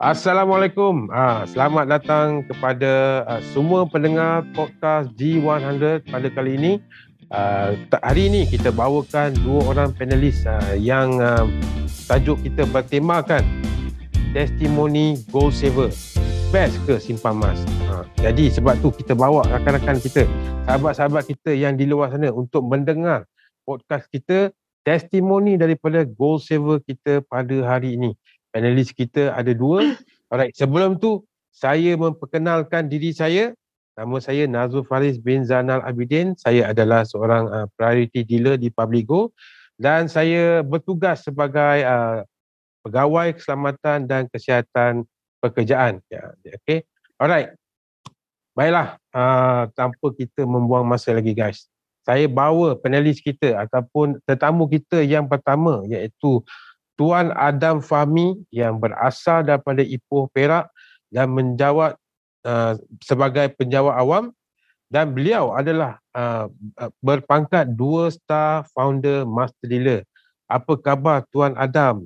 Assalamualaikum. Ah, selamat datang kepada uh, semua pendengar podcast G100 pada kali ini. Uh, hari ini kita bawakan dua orang panelis uh, yang uh, tajuk kita bertemakan testimoni goal saver. Best ke simpan emas? Uh, jadi sebab tu kita bawa rakan-rakan kita, sahabat-sahabat kita yang di luar sana untuk mendengar podcast kita testimoni daripada goal saver kita pada hari ini panelis kita ada dua. Alright, sebelum tu saya memperkenalkan diri saya. Nama saya Nazul Faris bin Zanal Abidin. Saya adalah seorang uh, priority dealer di Publigo dan saya bertugas sebagai uh, pegawai keselamatan dan kesihatan pekerjaan. Ya, okay. Alright. Baiklah, uh, tanpa kita membuang masa lagi guys. Saya bawa panelis kita ataupun tetamu kita yang pertama iaitu Tuan Adam Fahmi yang berasal daripada Ipoh Perak dan menjawab uh, sebagai penjawat awam dan beliau adalah uh, berpangkat dua star founder master dealer. Apa khabar Tuan Adam?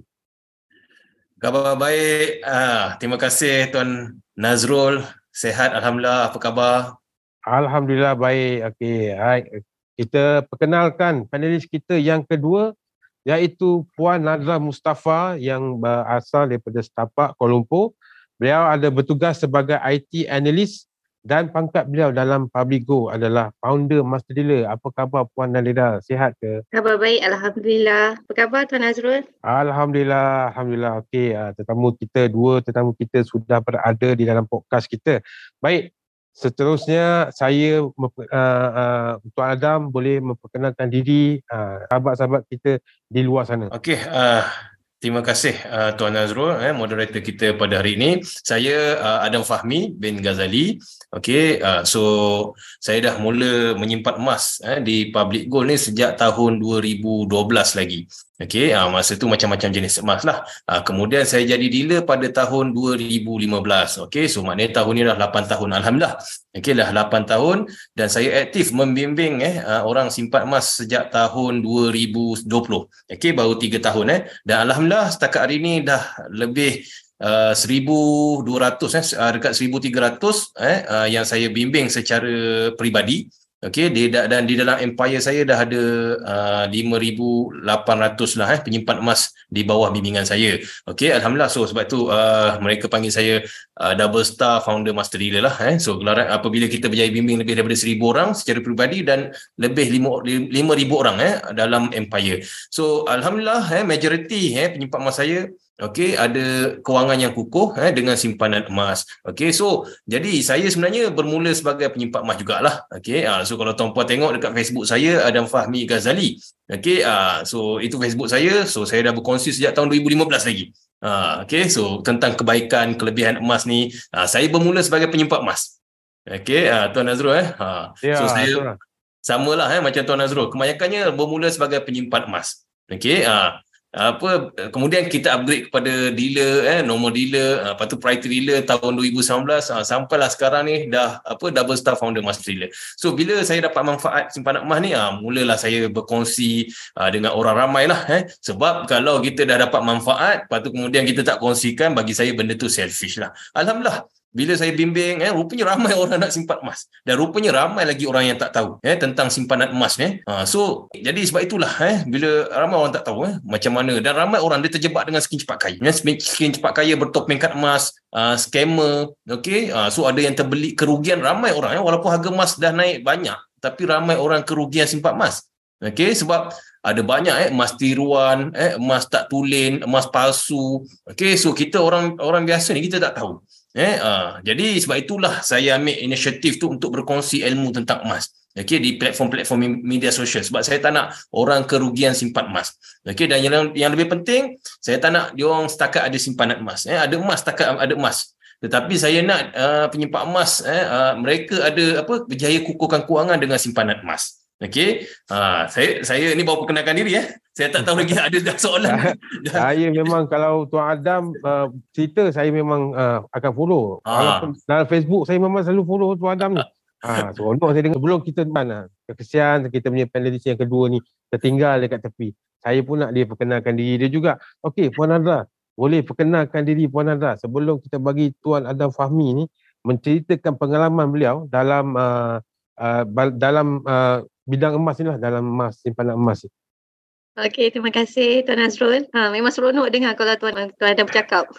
Khabar baik. Uh, terima kasih Tuan Nazrul. Sehat Alhamdulillah. Apa khabar? Alhamdulillah baik. Okey. Hai. Kita perkenalkan panelis kita yang kedua iaitu Puan Nadra Mustafa yang berasal daripada Setapak Kuala Lumpur. Beliau ada bertugas sebagai IT analyst dan pangkat beliau dalam Publigo adalah founder master dealer. Apa khabar Puan Nadra? Sihat ke? Khabar baik, Alhamdulillah. Apa khabar Tuan Azrul? Alhamdulillah, Alhamdulillah. Okey, uh, tetamu kita, dua tetamu kita sudah berada di dalam podcast kita. Baik, Seterusnya saya uh, uh, Tuan Adam boleh memperkenalkan diri uh, sahabat-sahabat kita di luar sana. Okey, uh, terima kasih uh, Tuan Nazrul eh, moderator kita pada hari ini. Saya uh, Adam Fahmi bin Ghazali. Okey, uh, so saya dah mula menyimpan emas eh, di Public Gold ni sejak tahun 2012 lagi. Okey, uh, masa tu macam-macam jenis emas lah. Uh, kemudian saya jadi dealer pada tahun 2015. Okey, so maknanya tahun ni dah 8 tahun. Alhamdulillah. Okey, dah 8 tahun dan saya aktif membimbing eh uh, orang simpan emas sejak tahun 2020. Okey, baru 3 tahun eh. Dan alhamdulillah setakat hari ni dah lebih Uh, 1200 eh uh, dekat 1300 eh uh, yang saya bimbing secara peribadi Okey, di dan di dalam empire saya dah ada uh, 5800 lah eh penyimpan emas di bawah bimbingan saya. Okey, alhamdulillah. So sebab tu uh, mereka panggil saya uh, double star founder master dealer lah eh. So gelaran apabila kita berjaya bimbing lebih daripada 1000 orang secara peribadi dan lebih 5000 orang eh dalam empire. So alhamdulillah eh majority eh penyimpan emas saya Okey, ada kewangan yang kukuh eh, dengan simpanan emas. Okey, so jadi saya sebenarnya bermula sebagai penyimpan emas jugalah. Okey, uh, so kalau tuan-puan tengok dekat Facebook saya Adam Fahmi Ghazali. Okey, uh, so itu Facebook saya. So saya dah berkongsi sejak tahun 2015 lagi. Uh, Okey, so tentang kebaikan, kelebihan emas ni, uh, saya bermula sebagai penyimpan emas. Okey, uh, Tuan Nazrul eh. Uh, ya, so saya samalah eh macam Tuan Nazrul. Kebanyakannya bermula sebagai penyimpan emas. Okey, uh, apa kemudian kita upgrade kepada dealer eh normal dealer. Uh, lepas tu priority dealer tahun 2019 uh, ah, sampailah sekarang ni dah apa double star founder master dealer so bila saya dapat manfaat simpanan emas ni uh, mulalah saya berkongsi uh, dengan orang ramai lah eh. Sebab kalau kita dah dapat manfaat lepas tu kemudian kita tak kongsikan bagi saya benda tu selfish lah. Alhamdulillah bila saya bimbing eh rupanya ramai orang nak simpan emas. Dan rupanya ramai lagi orang yang tak tahu eh tentang simpanan emas eh. Ha, so jadi sebab itulah eh bila ramai orang tak tahu eh macam mana. Dan ramai orang dia terjebak dengan skin cepat kaya. Eh, skin cepat kaya bertopeng kat emas uh, scammer okey? Uh, so ada yang terbeli kerugian ramai orang eh walaupun harga emas dah naik banyak tapi ramai orang kerugian simpan emas. Okey? Sebab ada banyak eh emas tiruan eh emas tak tulen emas palsu. Okey? So kita orang orang biasa ni kita tak tahu Eh, uh, jadi sebab itulah saya ambil inisiatif tu untuk berkongsi ilmu tentang emas. Okay, di platform-platform media sosial sebab saya tak nak orang kerugian simpan emas. Okay, dan yang, yang lebih penting, saya tak nak dia orang setakat ada simpanan emas. Eh, ada emas setakat ada emas. Tetapi saya nak uh, penyimpan emas, eh, uh, mereka ada apa berjaya kukuhkan kewangan dengan simpanan emas. Okey. Ha, saya saya ni baru perkenalkan diri eh. Saya tak tahu lagi ada dah soalan. saya memang kalau Tuan Adam uh, cerita saya memang uh, akan follow. Ha. Walaupun dalam Facebook saya memang selalu follow Tuan Adam ni. Ha, seronok saya dengar sebelum kita mana kesian kita punya panelis yang kedua ni tertinggal dekat tepi. Saya pun nak dia perkenalkan diri dia juga. Okey, Puan Nadra. boleh perkenalkan diri Puan Nadra sebelum kita bagi Tuan Adam Fahmi ni menceritakan pengalaman beliau dalam uh, uh, dalam uh, bidang emas ni lah, dalam emas, simpanan emas ni. Okey, terima kasih Tuan Azrul. Ha, memang seronok dengar kalau Tuan, Tuan Adam bercakap.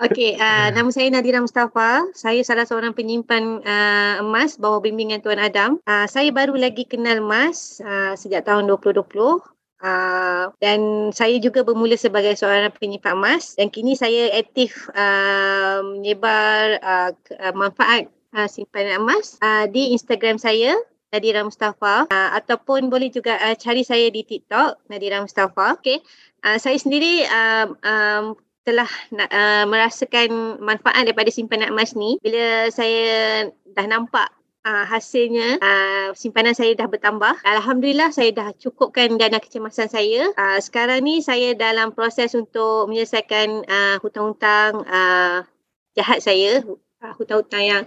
Okey, uh, nama saya Nadira Mustafa. Saya salah seorang penyimpan uh, emas bawah bimbingan Tuan Adam. Uh, saya baru lagi kenal emas uh, sejak tahun 2020. Uh, dan saya juga bermula sebagai seorang penyimpan emas dan kini saya aktif uh, menyebar uh, manfaat uh, simpanan emas uh, di Instagram saya Nadira Mustafa uh, ataupun boleh juga uh, cari saya di TikTok Nadira Mustafa. Okay. Uh, saya sendiri um, um, telah uh, merasakan manfaat daripada simpanan emas ni bila saya dah nampak uh, hasilnya uh, simpanan saya dah bertambah. Alhamdulillah saya dah cukupkan dana kecemasan saya. Uh, sekarang ni saya dalam proses untuk menyelesaikan uh, hutang-hutang uh, jahat saya, uh, hutang-hutang yang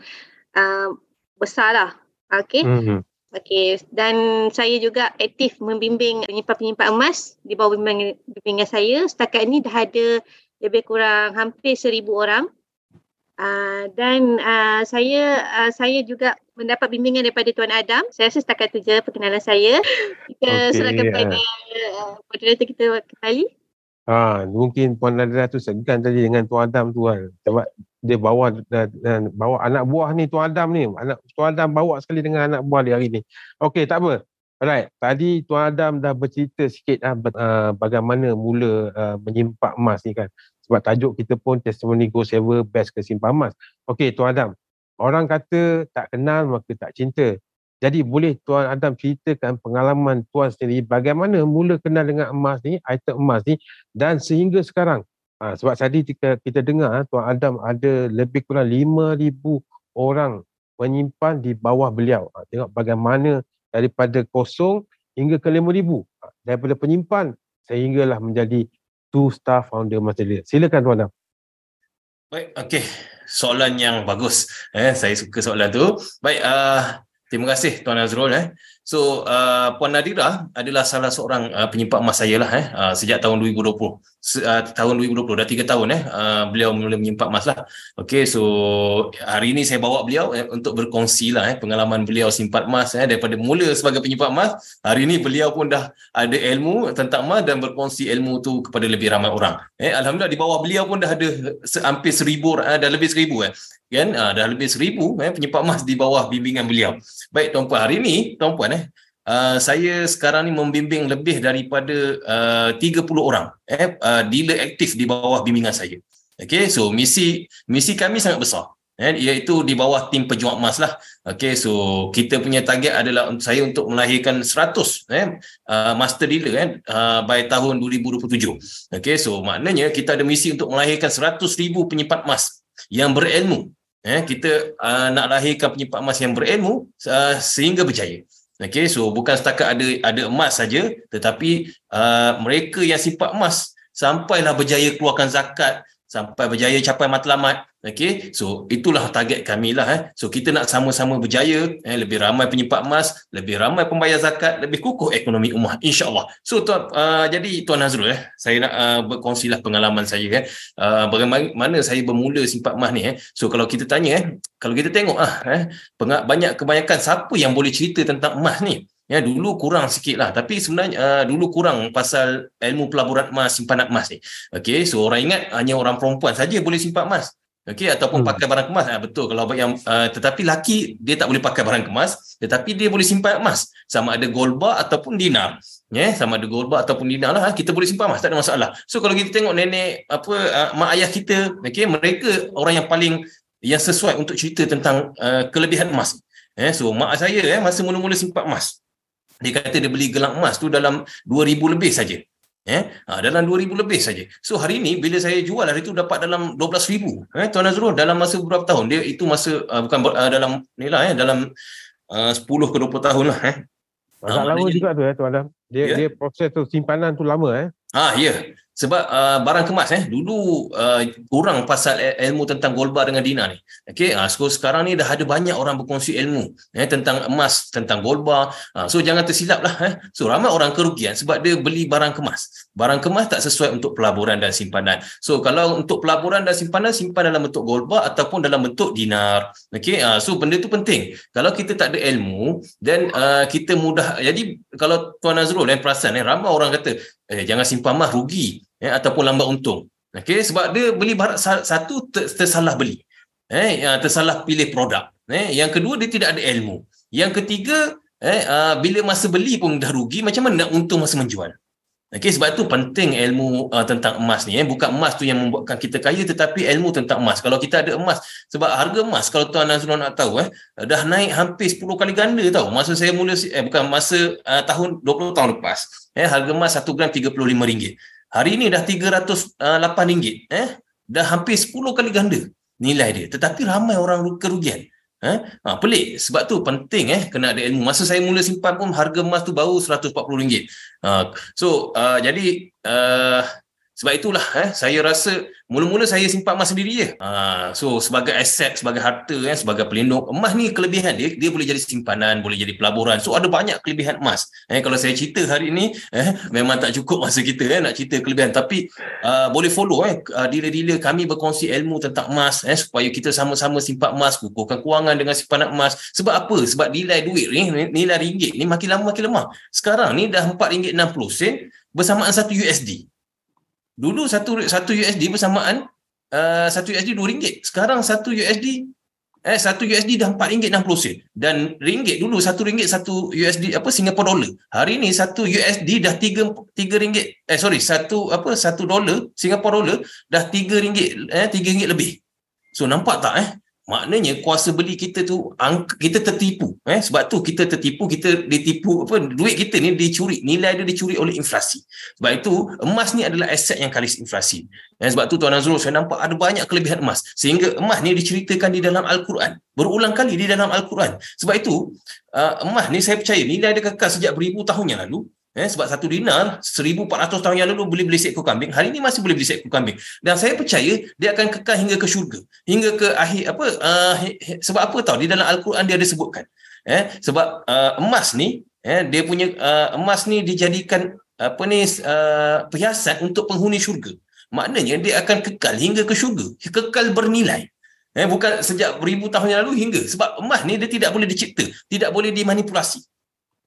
uh, besar lah. Okay. Mm-hmm. Okay, dan saya juga aktif membimbing penyimpan-penyimpan emas di bawah bimbingan, bimbingan saya. Setakat ini dah ada lebih kurang hampir seribu orang. Uh, dan uh, saya uh, saya juga mendapat bimbingan daripada Tuan Adam. Saya rasa setakat itu je perkenalan saya. Kita okay, serahkan kepada uh, moderator kita kembali. Ha, mungkin Puan Nadira tu segan tadi dengan Tuan Adam tu kan. Sebab dia bawa dan bawa anak buah ni Tuan Adam ni. Anak Tuan Adam bawa sekali dengan anak buah dia hari ni. Okey, tak apa. Alright, tadi Tuan Adam dah bercerita sikit ah, uh, bagaimana mula uh, menyimpan emas ni kan. Sebab tajuk kita pun testimoni go saver best ke simpan emas. Okey, Tuan Adam. Orang kata tak kenal maka tak cinta. Jadi boleh Tuan Adam ceritakan pengalaman Tuan sendiri bagaimana mula kenal dengan emas ni, item emas ni dan sehingga sekarang. Ha, sebab tadi kita, kita dengar ha, Tuan Adam ada lebih kurang 5,000 orang penyimpan di bawah beliau. Ha, tengok bagaimana daripada kosong hingga ke 5,000. Ha, daripada penyimpan sehinggalah menjadi two star founder Master Silakan Tuan Adam. Baik, okey. Soalan yang bagus. Eh, saya suka soalan tu. Baik, uh, Terima kasih Tuan Azrul eh. So uh, Puan Nadira adalah salah seorang uh, penyimpan emas saya lah eh uh, sejak tahun 2020. Se- uh, tahun 2020 dah tiga tahun eh uh, beliau mula menyimpan emas lah. Okay so hari ini saya bawa beliau eh, untuk berkongsi lah eh pengalaman beliau simpan emas eh daripada mula sebagai penyimpan emas. Hari ini beliau pun dah ada ilmu tentang emas dan berkongsi ilmu tu kepada lebih ramai orang. Eh Alhamdulillah di bawah beliau pun dah ada hampir seribu uh, dah lebih seribu eh kan uh, dah lebih seribu eh, penyimpan emas di bawah bimbingan beliau. Baik tuan puan hari ini tuan puan eh uh, saya sekarang ni membimbing lebih daripada uh, 30 orang eh uh, dealer aktif di bawah bimbingan saya. Okay, so misi misi kami sangat besar. Eh, iaitu di bawah tim pejuang emas lah. Okay, so kita punya target adalah saya untuk melahirkan 100 eh, uh, master dealer eh, uh, by tahun 2027. Okay, so maknanya kita ada misi untuk melahirkan 100 ribu penyimpan emas yang berilmu eh kita uh, nak lahirkan penyimpan emas yang berilmu uh, sehingga berjaya okey so bukan setakat ada ada emas saja tetapi uh, mereka yang simpan emas sampailah berjaya keluarkan zakat sampai berjaya capai matlamat okey? So itulah target kami lah eh. So kita nak sama-sama berjaya eh lebih ramai penyimpan emas lebih ramai pembayar zakat lebih kukuh ekonomi ummah insyaallah. So tuan uh, jadi tuan Nazrul eh saya nak uh, berkongsilah pengalaman saya eh. Uh, bagaimana saya bermula simpan emas ni eh. So kalau kita tanya eh kalau kita tengok ah eh banyak kebanyakan siapa yang boleh cerita tentang emas ni Ya dulu kurang sikit lah tapi sebenarnya uh, dulu kurang pasal ilmu pelaburan emas simpanan emas ni. Okey, so orang ingat hanya orang perempuan saja boleh simpan emas. Okey ataupun hmm. pakai barang kemas. Ah betul kalau yang uh, tetapi laki dia tak boleh pakai barang kemas tetapi dia boleh simpan emas sama ada gold bar ataupun dinar. Ya, yeah, sama ada gold bar ataupun dinar lah kita boleh simpan emas tak ada masalah. So kalau kita tengok nenek apa uh, mak ayah kita okey mereka orang yang paling yang sesuai untuk cerita tentang uh, kelebihan emas. Ya, yeah, so mak saya eh masa mula-mula simpan emas dia kata dia beli gelang emas tu dalam 2000 lebih saja eh ha, dalam 2000 lebih saja so hari ni bila saya jual hari tu dapat dalam 12000 eh tuan Azrul dalam masa beberapa tahun dia itu masa uh, bukan uh, dalam ni lah eh dalam uh, 10 ke 20 tahun lah eh Agak ha, lama juga tu eh tuan Adam. Dia yeah. dia proses tu simpanan tu lama eh. Ah ya. Yeah. Sebab uh, barang kemas eh dulu uh, kurang pasal ilmu tentang gold bar dengan dinar ni. Okey uh, so sekarang ni dah ada banyak orang berkongsi ilmu eh tentang emas tentang gold bar uh, so jangan tersilap lah eh. So ramai orang kerugian sebab dia beli barang kemas. Barang kemas tak sesuai untuk pelaburan dan simpanan. So kalau untuk pelaburan dan simpanan simpan dalam bentuk gold bar ataupun dalam bentuk dinar. Okey uh, so benda tu penting. Kalau kita tak ada ilmu dan uh, kita mudah. Jadi kalau tuan Nazrul eh perasan eh ramai orang kata eh jangan simpan mah rugi eh, ataupun lambat untung. Okey sebab dia beli barang satu tersalah beli. Eh tersalah pilih produk. Eh yang kedua dia tidak ada ilmu. Yang ketiga eh uh, bila masa beli pun dah rugi macam mana nak untung masa menjual. Okey sebab tu penting ilmu uh, tentang emas ni eh bukan emas tu yang membuatkan kita kaya tetapi ilmu tentang emas. Kalau kita ada emas sebab harga emas kalau tuan Nazrul nak tahu eh dah naik hampir 10 kali ganda tahu. Masa saya mula eh bukan masa uh, tahun 20 tahun lepas. Eh harga emas 1 gram RM35. Hari ini dah RM308 eh? Dah hampir 10 kali ganda nilai dia. Tetapi ramai orang kerugian eh? Ha, pelik. Sebab tu penting eh kena ada ilmu. Masa saya mula simpan pun harga emas tu baru RM140 ha, so uh, jadi uh, sebab itulah eh saya rasa mula-mula saya simpan emas sendiri je. Ha, so sebagai aset, sebagai harta eh sebagai pelindung, emas ni kelebihan dia dia boleh jadi simpanan, boleh jadi pelaburan. So ada banyak kelebihan emas. Eh kalau saya cerita hari ini eh memang tak cukup masa kita eh nak cerita kelebihan tapi uh, boleh follow eh uh, dealer-dealer kami berkongsi ilmu tentang emas eh supaya kita sama-sama simpan emas, kukuhkan kewangan dengan simpanan emas. Sebab apa? Sebab nilai duit ni nilai ringgit ni makin lama makin lemah. Sekarang ni dah RM4.60 sen bersamaan 1 USD. Dulu satu satu USD bersamaan uh, satu USD dua ringgit. Sekarang satu USD eh satu USD dah empat ringgit enam puluh sen. Dan ringgit dulu satu ringgit satu USD apa Singapore dollar. Hari ni satu USD dah tiga tiga ringgit. Eh sorry satu apa satu dollar Singapore dollar dah tiga ringgit eh tiga ringgit lebih. So nampak tak eh? Maknanya kuasa beli kita tu kita tertipu eh? Sebab tu kita tertipu kita ditipu apa duit kita ni dicuri nilai dia dicuri oleh inflasi. Sebab itu emas ni adalah aset yang kalis inflasi. Eh, sebab tu tuan Azrul saya nampak ada banyak kelebihan emas. Sehingga emas ni diceritakan di dalam al-Quran. Berulang kali di dalam al-Quran. Sebab itu uh, emas ni saya percaya nilai dia kekal sejak beribu tahun yang lalu Eh, sebab satu dinar 1400 tahun yang lalu boleh beli seekor kambing, hari ini masih boleh beli seekor kambing. Dan saya percaya dia akan kekal hingga ke syurga. Hingga ke akhir apa uh, he, he, sebab apa tahu di dalam al-Quran dia ada sebutkan. Eh, sebab uh, emas ni eh, dia punya uh, emas ni dijadikan apa ni uh, perhiasan untuk penghuni syurga. Maknanya dia akan kekal hingga ke syurga, kekal bernilai. Eh, bukan sejak beribu tahun yang lalu hingga sebab emas ni dia tidak boleh dicipta, tidak boleh dimanipulasi.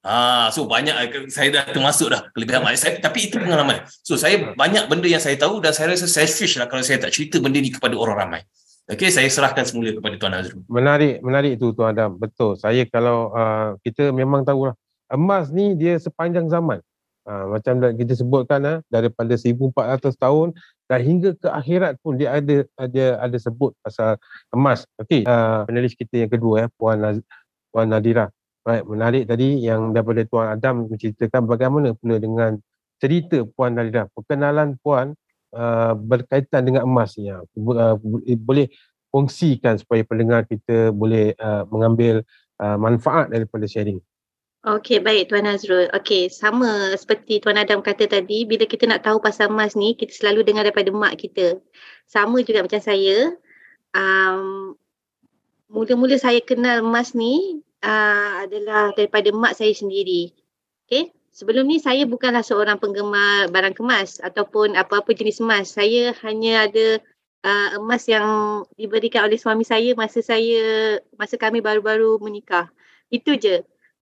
Ah, so banyak saya dah termasuk dah kelebihan saya tapi itu pengalaman. So saya banyak benda yang saya tahu dan saya rasa selfish lah kalau saya tak cerita benda ni kepada orang ramai. Okey, saya serahkan semula kepada Tuan Azrul. Menarik, menarik tu Tuan Adam. Betul. Saya kalau uh, kita memang tahu lah emas ni dia sepanjang zaman. Uh, macam kita sebutkan uh, daripada 1400 tahun dan hingga ke akhirat pun dia ada ada ada sebut pasal emas. Okey, uh, penulis kita yang kedua ya, Puan Puan Nadira. Baik, menarik tadi yang daripada Tuan Adam menceritakan bagaimana pula dengan cerita Puan Nalida. Perkenalan Puan uh, berkaitan dengan emas ya. Uh, boleh kongsikan supaya pendengar kita boleh uh, mengambil uh, manfaat daripada sharing. Okey, baik Tuan Azrul. Okey, sama seperti Tuan Adam kata tadi, bila kita nak tahu pasal emas ni, kita selalu dengar daripada mak kita. Sama juga macam saya. Um, mula-mula saya kenal emas ni uh, adalah daripada mak saya sendiri. Okay. Sebelum ni saya bukanlah seorang penggemar barang kemas ataupun apa-apa jenis emas. Saya hanya ada uh, emas yang diberikan oleh suami saya masa saya masa kami baru-baru menikah. Itu je.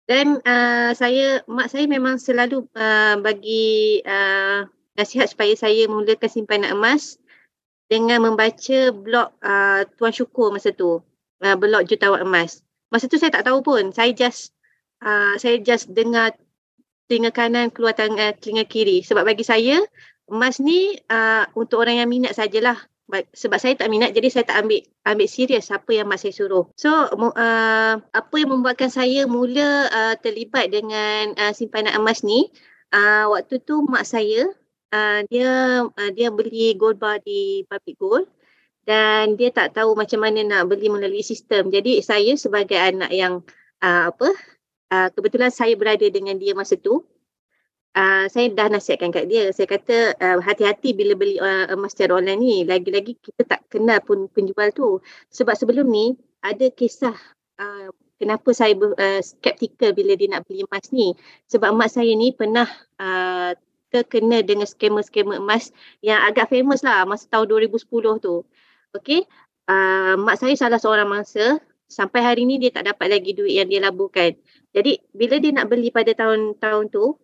Dan uh, saya mak saya memang selalu uh, bagi uh, nasihat supaya saya memulakan simpanan emas dengan membaca blog uh, Tuan Syukur masa tu. Uh, blog Jutawan Emas. Masa tu saya tak tahu pun. Saya just uh, saya just dengar telinga kanan keluar telinga, telinga kiri. Sebab bagi saya emas ni uh, untuk orang yang minat sajalah. Sebab saya tak minat jadi saya tak ambil ambil serius apa yang mak saya suruh. So uh, apa yang membuatkan saya mula uh, terlibat dengan uh, simpanan emas ni uh, waktu tu mak saya uh, dia uh, dia beli gold bar di Public Gold dan dia tak tahu macam mana nak beli melalui sistem. Jadi saya sebagai anak yang uh, apa uh, kebetulan saya berada dengan dia masa tu. uh, saya dah nasihatkan kat dia. Saya kata uh, hati-hati bila beli uh, emas secara online ni. Lagi-lagi kita tak kenal pun penjual tu. Sebab sebelum ni ada kisah uh, kenapa saya uh, skeptikal bila dia nak beli emas ni. Sebab mak saya ni pernah uh, terkena dengan skamer-skamer emas yang agak famous lah masa tahun 2010 tu. Okay. Uh, mak saya salah seorang mangsa sampai hari ni dia tak dapat lagi duit yang dia laburkan. Jadi bila dia nak beli pada tahun-tahun tu,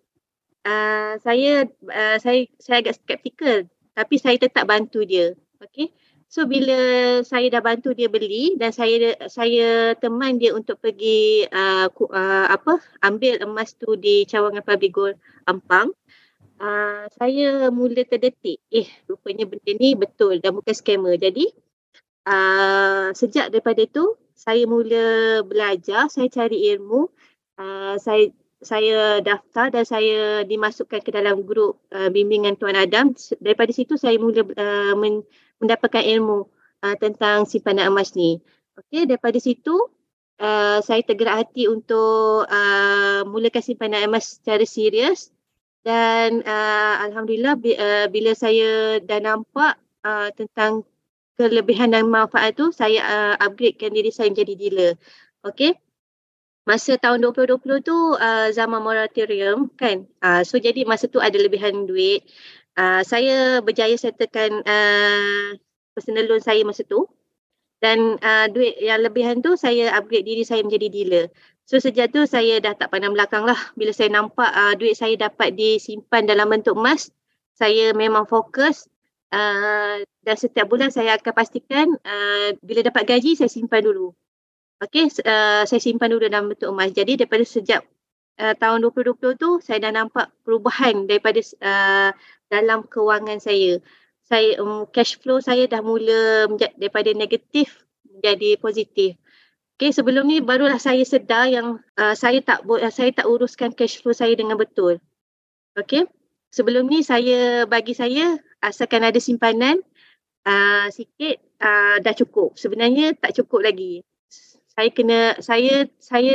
uh, saya uh, saya saya agak skeptikal tapi saya tetap bantu dia. Okay. So bila saya dah bantu dia beli dan saya saya teman dia untuk pergi uh, uh, apa ambil emas tu di cawangan Public Gold Ampang, uh, saya mula terdetik, eh rupanya benda ni betul dan bukan scammer. Jadi uh, sejak daripada tu saya mula belajar, saya cari ilmu, uh, saya saya daftar dan saya dimasukkan ke dalam grup uh, bimbingan Tuan Adam. Daripada situ saya mula uh, men, mendapatkan ilmu uh, tentang simpanan emas ni. Okey, daripada situ uh, saya tergerak hati untuk uh, mulakan simpanan emas secara serius dan uh, alhamdulillah uh, bila saya dah nampak uh, tentang kelebihan dan manfaat tu saya uh, upgradekan diri saya menjadi dealer. Okey. Masa tahun 2020 tu uh, zaman moratorium kan. Uh, so jadi masa tu ada lebihan duit. Uh, saya berjaya settlekan uh, personal loan saya masa tu. Dan uh, duit yang lebihan tu saya upgrade diri saya menjadi dealer. So sejak tu saya dah tak pandang belakang lah. Bila saya nampak uh, duit saya dapat disimpan dalam bentuk emas. Saya memang fokus uh, dan setiap bulan saya akan pastikan uh, bila dapat gaji saya simpan dulu. Okey, uh, saya simpan dulu dalam bentuk emas. Jadi daripada sejak uh, tahun 2020 tu saya dah nampak perubahan daripada uh, dalam kewangan saya. Saya um, cash flow saya dah mula daripada negatif menjadi positif. Okey, sebelum ni barulah saya sedar yang uh, saya tak uh, saya tak uruskan cash flow saya dengan betul. Okey. Sebelum ni saya bagi saya asalkan ada simpanan uh, sikit uh, dah cukup. Sebenarnya tak cukup lagi saya kena saya saya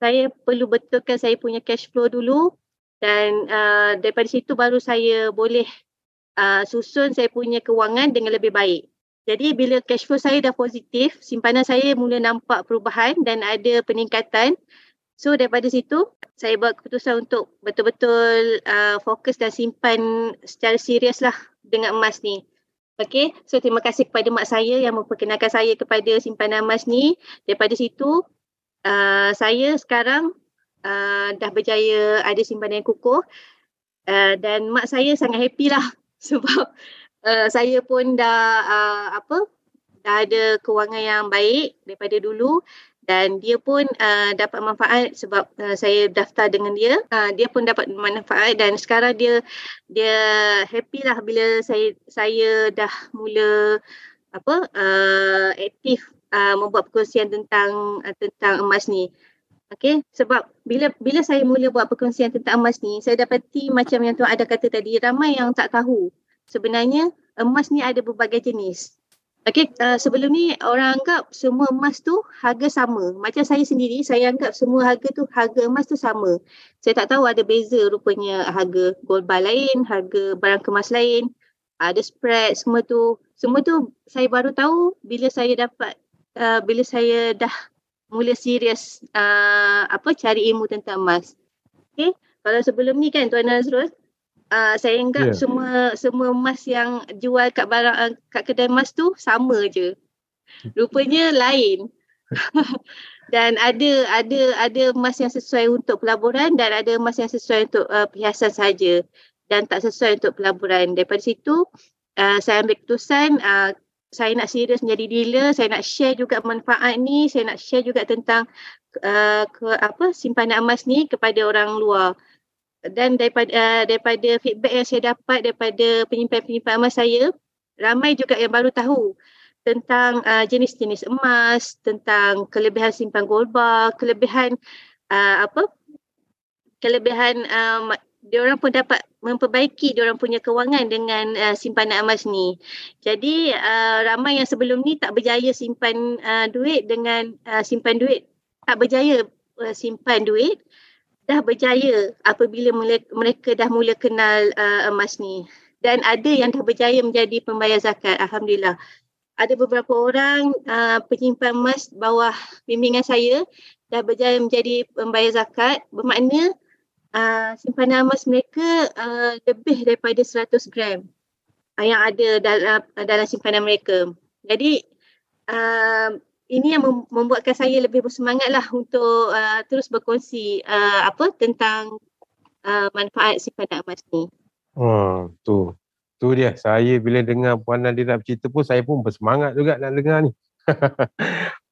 saya perlu betulkan saya punya cash flow dulu dan uh, daripada situ baru saya boleh uh, susun saya punya kewangan dengan lebih baik. Jadi bila cash flow saya dah positif, simpanan saya mula nampak perubahan dan ada peningkatan. So daripada situ saya buat keputusan untuk betul-betul uh, fokus dan simpan secara serius lah dengan emas ni. Okay, so terima kasih kepada mak saya yang memperkenalkan saya kepada simpanan emas ni. Daripada situ, uh, saya sekarang uh, dah berjaya ada simpanan yang kukuh. Uh, dan mak saya sangat happy lah sebab uh, saya pun dah uh, apa dah ada kewangan yang baik daripada dulu dan dia pun uh, dapat manfaat sebab uh, saya daftar dengan dia. Uh, dia pun dapat manfaat dan sekarang dia dia happy lah bila saya saya dah mula apa uh, aktif uh, membuat perkongsian tentang uh, tentang emas ni. Okey? Sebab bila bila saya mula buat perkongsian tentang emas ni saya dapati macam yang tuan ada kata tadi ramai yang tak tahu sebenarnya emas ni ada berbagai jenis Okay, uh, sebelum ni orang anggap semua emas tu harga sama. Macam saya sendiri, saya anggap semua harga tu, harga emas tu sama. Saya tak tahu ada beza rupanya harga gold bar lain, harga barang kemas lain, ada spread semua tu. Semua tu saya baru tahu bila saya dapat, uh, bila saya dah mula serius uh, apa cari ilmu tentang emas. Okay, kalau sebelum ni kan Tuan Nazrul, uh, saya anggap yeah. semua semua emas yang jual kat barang uh, kat kedai emas tu sama je. Rupanya lain. dan ada ada ada emas yang sesuai untuk pelaburan dan ada emas yang sesuai untuk uh, perhiasan saja dan tak sesuai untuk pelaburan. Daripada situ uh, saya ambil keputusan uh, saya nak serius menjadi dealer, saya nak share juga manfaat ni, saya nak share juga tentang uh, ke apa simpanan emas ni kepada orang luar dan daripada uh, daripada feedback yang saya dapat daripada penyimpan-penyimpan emas saya ramai juga yang baru tahu tentang uh, jenis-jenis emas, tentang kelebihan simpan gold bar, kelebihan uh, apa? kelebihan um, dia orang pun dapat memperbaiki dia orang punya kewangan dengan uh, simpanan emas ni. Jadi uh, ramai yang sebelum ni tak berjaya simpan uh, duit dengan uh, simpan duit tak berjaya uh, simpan duit dah berjaya apabila mereka dah mula kenal uh, emas ni. Dan ada yang dah berjaya menjadi pembayar zakat alhamdulillah. Ada beberapa orang uh, penyimpan emas bawah bimbingan saya dah berjaya menjadi pembayar zakat. Bermakna uh, simpanan emas mereka uh, lebih daripada 100 gram uh, yang ada dalam dalam simpanan mereka. Jadi uh, ini yang membuatkan saya lebih bersemangat lah untuk uh, terus berkongsi uh, apa tentang uh, manfaat simpanan emas ni. Oh, tu. Tu dia. Saya bila dengar Puan Nadira bercerita pun saya pun bersemangat juga nak dengar ni.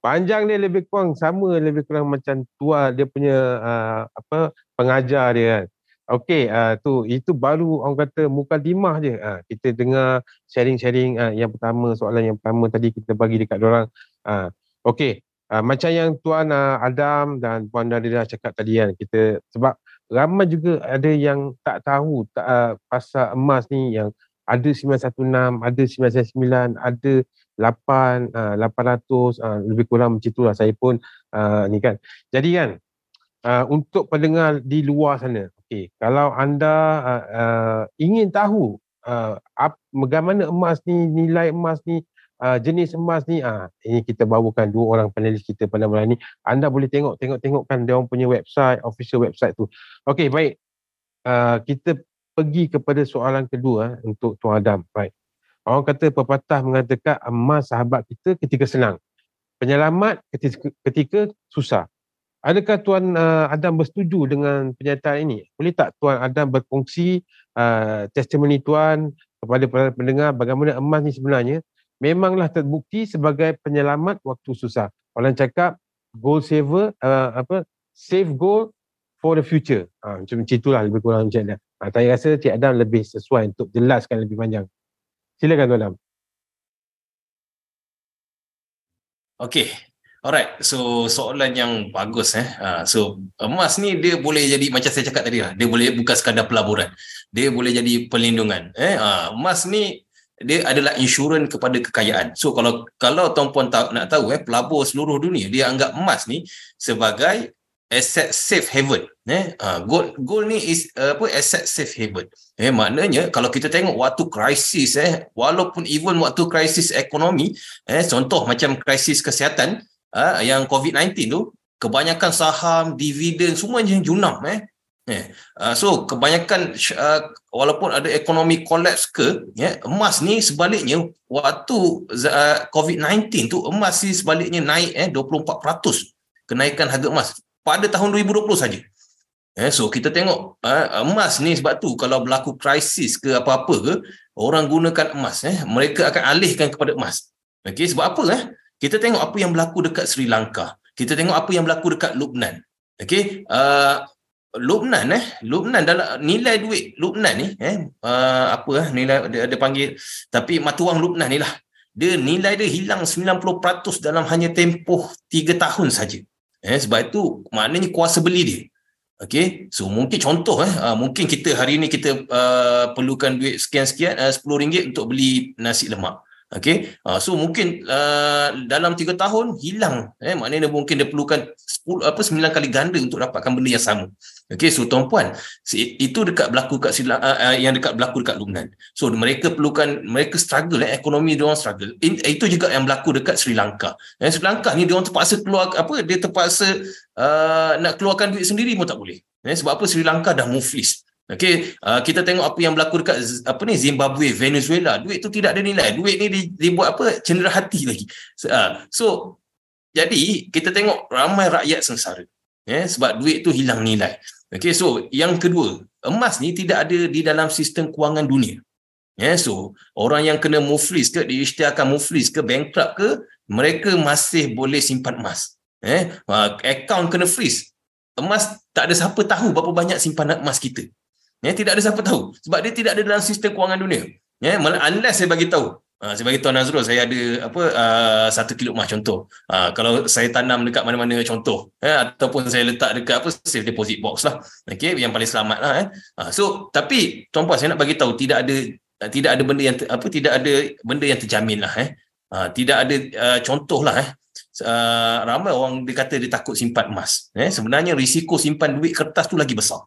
Panjang dia lebih kurang sama lebih kurang macam tua dia punya uh, apa pengajar dia kan. Okey, uh, tu itu baru orang kata muka dimah je. Uh, kita dengar sharing-sharing uh, yang pertama soalan yang pertama tadi kita bagi dekat orang. Uh, Okey, uh, macam yang Tuan uh, Adam dan Puan Nadira cakap tadi kan, kita sebab ramai juga ada yang tak tahu tak, uh, pasal emas ni yang ada 916, ada 999, ada 8, uh, 800, uh, lebih kurang macam itulah saya pun uh, ni kan. Jadi kan, uh, untuk pendengar di luar sana, okay, kalau anda uh, uh, ingin tahu uh, ap, bagaimana emas ni, nilai emas ni, uh, jenis emas ni uh, ini kita bawakan dua orang panelis kita pada malam ni. Anda boleh tengok tengok tengokkan dia orang punya website official website tu. Okey baik. Uh, kita pergi kepada soalan kedua uh, untuk tuan Adam. Baik. Orang kata pepatah mengatakan emas sahabat kita ketika senang. Penyelamat ketika, ketika susah. Adakah Tuan uh, Adam bersetuju dengan pernyataan ini? Boleh tak Tuan Adam berkongsi uh, testimoni Tuan kepada para pendengar bagaimana emas ni sebenarnya memanglah terbukti sebagai penyelamat waktu susah. Orang cakap goal saver uh, apa save goal for the future. Ha, macam itulah lebih kurang macam ni. Ha, saya rasa Cik Adam lebih sesuai untuk jelaskan lebih panjang. Silakan Tuan Adam. Okay. Alright. So soalan yang bagus eh. Uh, so emas ni dia boleh jadi macam saya cakap tadi lah. Dia boleh bukan sekadar pelaburan. Dia boleh jadi perlindungan. Eh. Emas ni dia adalah insurans kepada kekayaan. So kalau kalau tuan-puan tak nak tahu eh pelabur seluruh dunia dia anggap emas ni sebagai asset safe haven eh uh, gold gold ni is uh, apa asset safe haven. Eh maknanya kalau kita tengok waktu krisis eh walaupun even waktu krisis ekonomi eh contoh macam krisis kesihatan uh, yang COVID-19 tu kebanyakan saham, dividen semua yang junam eh Yeah. Uh, so kebanyakan uh, walaupun ada ekonomi collapse ke yeah, emas ni sebaliknya waktu uh, COVID-19 tu emas ni sebaliknya naik eh 24% kenaikan harga emas pada tahun 2020 saja. Yeah, so kita tengok uh, emas ni sebab tu kalau berlaku krisis ke apa-apa ke orang gunakan emas eh mereka akan alihkan kepada emas. Okey sebab apa eh? Kita tengok apa yang berlaku dekat Sri Lanka. Kita tengok apa yang berlaku dekat Lubnan. Okey uh, Lubnan eh? Lubnan dalam nilai duit Lubnan ni eh? Uh, apa eh nilai dia, dia panggil tapi matuang Lubnan ni lah. Dia nilai dia hilang 90% dalam hanya tempoh 3 tahun saja. Eh sebab itu maknanya kuasa beli dia. Okey? So mungkin contoh eh? Uh, mungkin kita hari ni kita uh, perlukan duit sekian-sekian uh, RM10 untuk beli nasi lemak. Okey? Uh, so mungkin uh, dalam 3 tahun hilang. Eh maknanya mungkin dia perlukan 10 apa 9 kali ganda untuk dapatkan benda yang sama Okey, so tuan-puan, itu dekat berlaku kat Sri, uh, uh, yang dekat berlaku dekat Lubnan. So mereka perlukan mereka struggle eh ekonomi dia orang struggle. In, itu juga yang berlaku dekat Sri Lanka. Eh, Sri Lanka ni dia orang terpaksa keluar apa dia terpaksa uh, nak keluarkan duit sendiri pun tak boleh. Eh, sebab apa Sri Lanka dah muflis. Okey, uh, kita tengok apa yang berlaku dekat apa ni Zimbabwe, Venezuela. Duit tu tidak ada nilai. Duit ni dibuat apa? Cendera hati lagi. Uh, so jadi kita tengok ramai rakyat sengsara ya sebab duit tu hilang nilai. Okey so yang kedua emas ni tidak ada di dalam sistem kewangan dunia. Ya so orang yang kena muflis ke diisytiharkan muflis ke bankrupt ke mereka masih boleh simpan emas. Eh ha, account kena freeze. Emas tak ada siapa tahu berapa banyak simpanan emas kita. Ya tidak ada siapa tahu. Sebab dia tidak ada dalam sistem kewangan dunia. Ya unless saya bagi tahu Uh, saya bagi Tuan Nazrul, saya ada apa uh, satu kilo emas contoh. Uh, kalau saya tanam dekat mana-mana contoh. Eh, ataupun saya letak dekat apa safe deposit box lah. Okay, yang paling selamat lah. Eh. Uh, so, tapi Tuan Puan saya nak bagi tahu tidak ada tidak ada benda yang apa tidak ada benda yang terjamin lah. Eh. Uh, tidak ada uh, contoh lah. Eh. uh, ramai orang dia kata dia takut simpan emas. Eh, sebenarnya risiko simpan duit kertas tu lagi besar.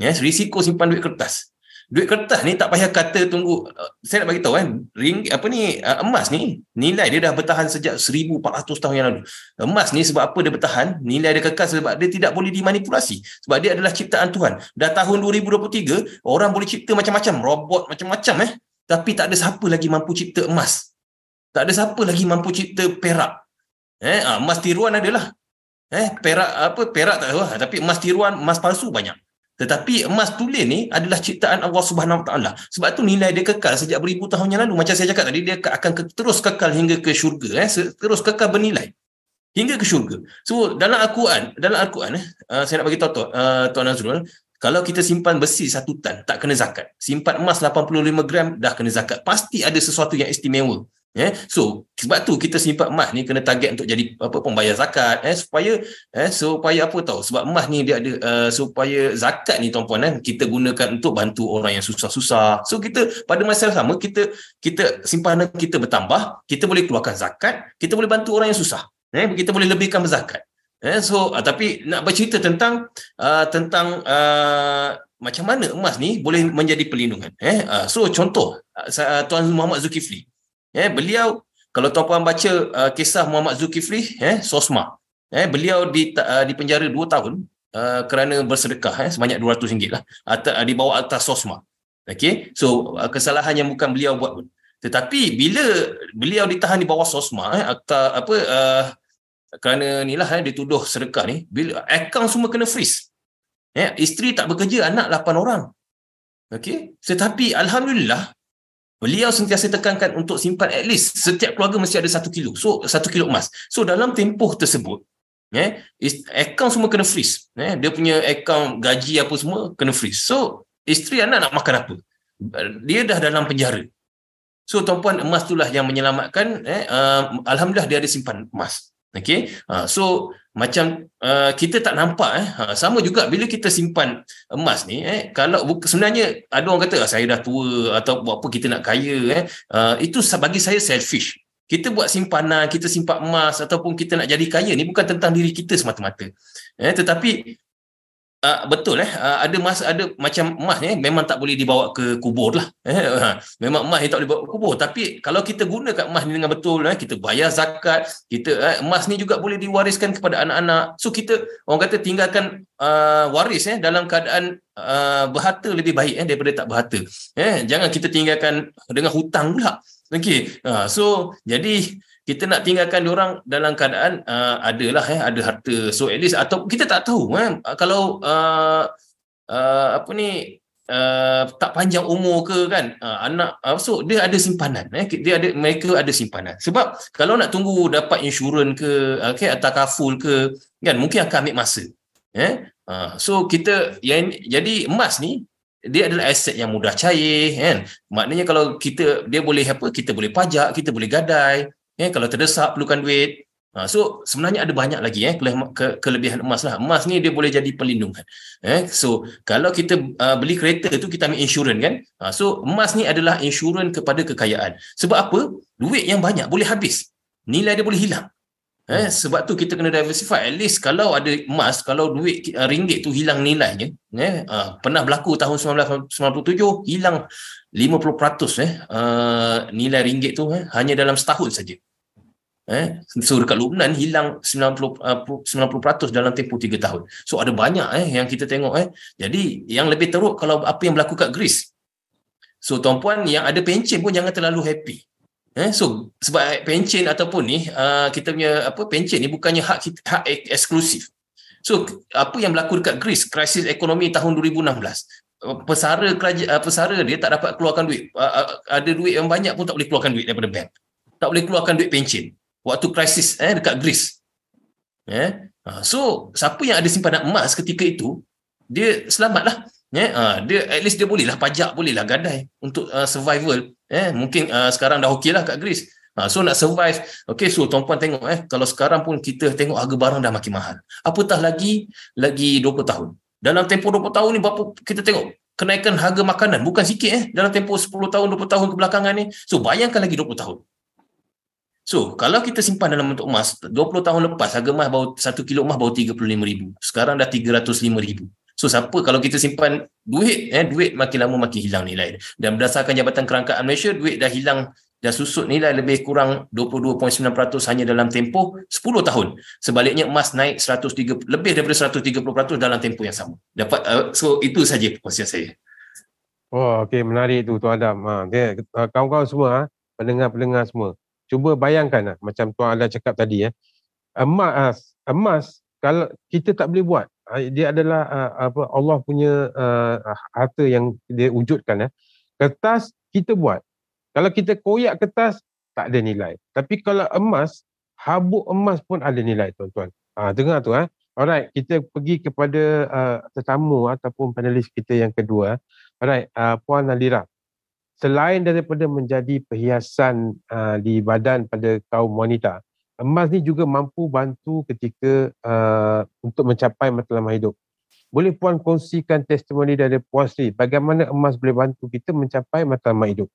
Yes, risiko simpan duit kertas. Duit kertas ni tak payah kata tunggu saya nak bagi tahu kan ring apa ni uh, emas ni nilai dia dah bertahan sejak 1400 tahun yang lalu. Emas ni sebab apa dia bertahan? Nilai dia kekal sebab dia tidak boleh dimanipulasi. Sebab dia adalah ciptaan Tuhan. Dah tahun 2023 orang boleh cipta macam-macam, robot macam-macam eh. Tapi tak ada siapa lagi mampu cipta emas. Tak ada siapa lagi mampu cipta perak. Eh, ah, emas tiruan adalah. Eh, perak apa perak tak tahu lah. tapi emas tiruan, emas palsu banyak. Tetapi emas tulen ni adalah ciptaan Allah Subhanahu Wa Taala. Sebab tu nilai dia kekal sejak beribu tahun yang lalu. Macam saya cakap tadi dia akan terus kekal hingga ke syurga eh terus kekal bernilai hingga ke syurga. So dalam Al-Quran, dalam Al-Quran eh uh, saya nak bagi tahu uh, Tuan Azrul, kalau kita simpan besi satu tan tak kena zakat. Simpan emas 85 gram dah kena zakat. Pasti ada sesuatu yang istimewa eh so sebab tu kita simpan emas ni kena target untuk jadi apa pembayar zakat eh supaya eh supaya apa tahu sebab emas ni dia ada uh, supaya zakat ni tuan-puan eh kita gunakan untuk bantu orang yang susah-susah. So kita pada masa yang sama kita kita simpanan kita bertambah kita boleh keluarkan zakat kita boleh bantu orang yang susah. Eh kita boleh lebihkan berzakat. Eh so uh, tapi nak bercerita tentang uh, tentang uh, macam mana emas ni boleh menjadi perlindungan? Eh uh, so contoh uh, tuan Muhammad Zulkifli eh beliau kalau tuan-puan baca uh, kisah Muhammad Zulkifli eh Sosma. Eh beliau di uh, di penjara 2 tahun uh, kerana bersedekah eh sebanyak RM200 lah atau uh, dibawa atas Sosma. Okey? So uh, kesalahan yang bukan beliau buat pun. Tetapi bila beliau ditahan di bawah Sosma eh atau apa uh, kerana inilah eh dituduh sedekah ni bila akaun semua kena freeze. Eh isteri tak bekerja anak 8 orang. Okey? Tetapi alhamdulillah Beliau sentiasa tekankan untuk simpan at least setiap keluarga mesti ada satu kilo. So, satu kilo emas. So, dalam tempoh tersebut, eh, akaun semua kena freeze. Eh, dia punya akaun gaji apa semua kena freeze. So, isteri anak nak makan apa? Dia dah dalam penjara. So, tuan-puan, emas itulah yang menyelamatkan. Eh, uh, Alhamdulillah dia ada simpan emas. Okay. Uh, so, macam uh, kita tak nampak eh. Ha, sama juga bila kita simpan emas ni eh kalau sebenarnya ada orang kata ah, saya dah tua atau buat apa kita nak kaya eh. Uh, itu bagi saya selfish. Kita buat simpanan kita simpan emas ataupun kita nak jadi kaya ni bukan tentang diri kita semata-mata. Eh tetapi Uh, betul eh. Uh, ada mas ada macam emas ni eh, memang tak boleh dibawa ke kubur lah eh. Uh, memang emas ni tak boleh bawa ke kubur. Tapi kalau kita gunakan emas ni dengan betul eh kita bayar zakat kita eh, emas ni juga boleh diwariskan kepada anak-anak. So kita orang kata tinggalkan uh, waris eh dalam keadaan uh, berharta lebih baik eh daripada tak berharta eh. Jangan kita tinggalkan dengan hutang pula. Okey uh, so jadi kita nak tinggalkan orang dalam keadaan uh, adalah eh ada harta. So at least atau kita tak tahu eh kalau uh, uh, apa ni uh, tak panjang umur ke kan? Uh, anak uh, so dia ada simpanan eh? Dia ada mereka ada simpanan. Sebab kalau nak tunggu dapat insurans ke okey atau kaful ke kan? Mungkin akan ambil masa eh? Uh, so kita yang jadi emas ni dia adalah aset yang mudah cair kan? Maknanya kalau kita dia boleh apa? Kita boleh pajak kita boleh gadai eh kalau terdesak perlukan duit. Ha, so sebenarnya ada banyak lagi eh ke, kelebihan emas lah. Emas ni dia boleh jadi perlindungan eh so kalau kita uh, beli kereta tu kita ambil insurans kan? Ha, so emas ni adalah insurans kepada kekayaan. Sebab apa? Duit yang banyak boleh habis. Nilai dia boleh hilang Eh, sebab tu kita kena diversify. At least kalau ada emas kalau duit uh, ringgit tu hilang nilainya eh, uh, pernah berlaku tahun 1997 hilang 50% eh, uh, nilai ringgit tu eh, hanya dalam setahun saja. Eh so dekat Lubnan hilang 90 uh, 90% dalam tempoh 3 tahun. So ada banyak eh yang kita tengok eh. Jadi yang lebih teruk kalau apa yang berlaku kat Greece. So tuan-puan yang ada pencen pun jangan terlalu happy Eh, so sebab pencen ataupun ni uh, kita punya apa pencen ni bukannya hak hak eksklusif. So apa yang berlaku dekat Greece krisis ekonomi tahun 2016 pesara kerajaan pesara dia tak dapat keluarkan duit uh, ada duit yang banyak pun tak boleh keluarkan duit daripada bank. Tak boleh keluarkan duit pencen waktu krisis eh dekat Greece. Eh uh, so siapa yang ada simpanan emas ketika itu dia selamatlah Ya, uh, dia at least dia boleh lah pajak, boleh lah gadai untuk uh, survival. Eh, mungkin uh, sekarang dah okey lah kat Greece. Uh, so nak survive, okay, so tuan-puan tengok eh, kalau sekarang pun kita tengok harga barang dah makin mahal. Apatah lagi, lagi 20 tahun. Dalam tempoh 20 tahun ni, berapa kita tengok kenaikan harga makanan, bukan sikit eh, dalam tempoh 10 tahun, 20 tahun kebelakangan ni. So bayangkan lagi 20 tahun. So, kalau kita simpan dalam bentuk emas, 20 tahun lepas harga emas baru 1 kilo emas baru 35,000. Sekarang dah 305,000. So siapa kalau kita simpan duit eh duit makin lama makin hilang nilai dan berdasarkan Jabatan Kerangkaan Malaysia duit dah hilang dah susut nilai lebih kurang 22.9% hanya dalam tempoh 10 tahun. Sebaliknya emas naik 130 lebih daripada 130% dalam tempoh yang sama. Dapat uh, so itu saja perkongsian saya. Oh okey menarik tu Tuan Adam. Ha okay. Uh, kawan-kawan semua ha, pendengar-pendengar semua. Cuba bayangkan ha, macam Tuan Adam cakap tadi ya. Emas emas kalau kita tak boleh buat dia adalah uh, apa Allah punya uh, harta yang dia wujudkan ya. Kertas kita buat. Kalau kita koyak kertas tak ada nilai. Tapi kalau emas, habuk emas pun ada nilai tuan-tuan. Ha, dengar tu eh. Alright, kita pergi kepada uh, tetamu ataupun panelis kita yang kedua. Alright, uh, Puan Nalira. Selain daripada menjadi perhiasan uh, di badan pada kaum wanita, emas ni juga mampu bantu ketika uh, untuk mencapai matlamat hidup. Boleh puan kongsikan testimoni dari Puan Sri bagaimana emas boleh bantu kita mencapai matlamat hidup?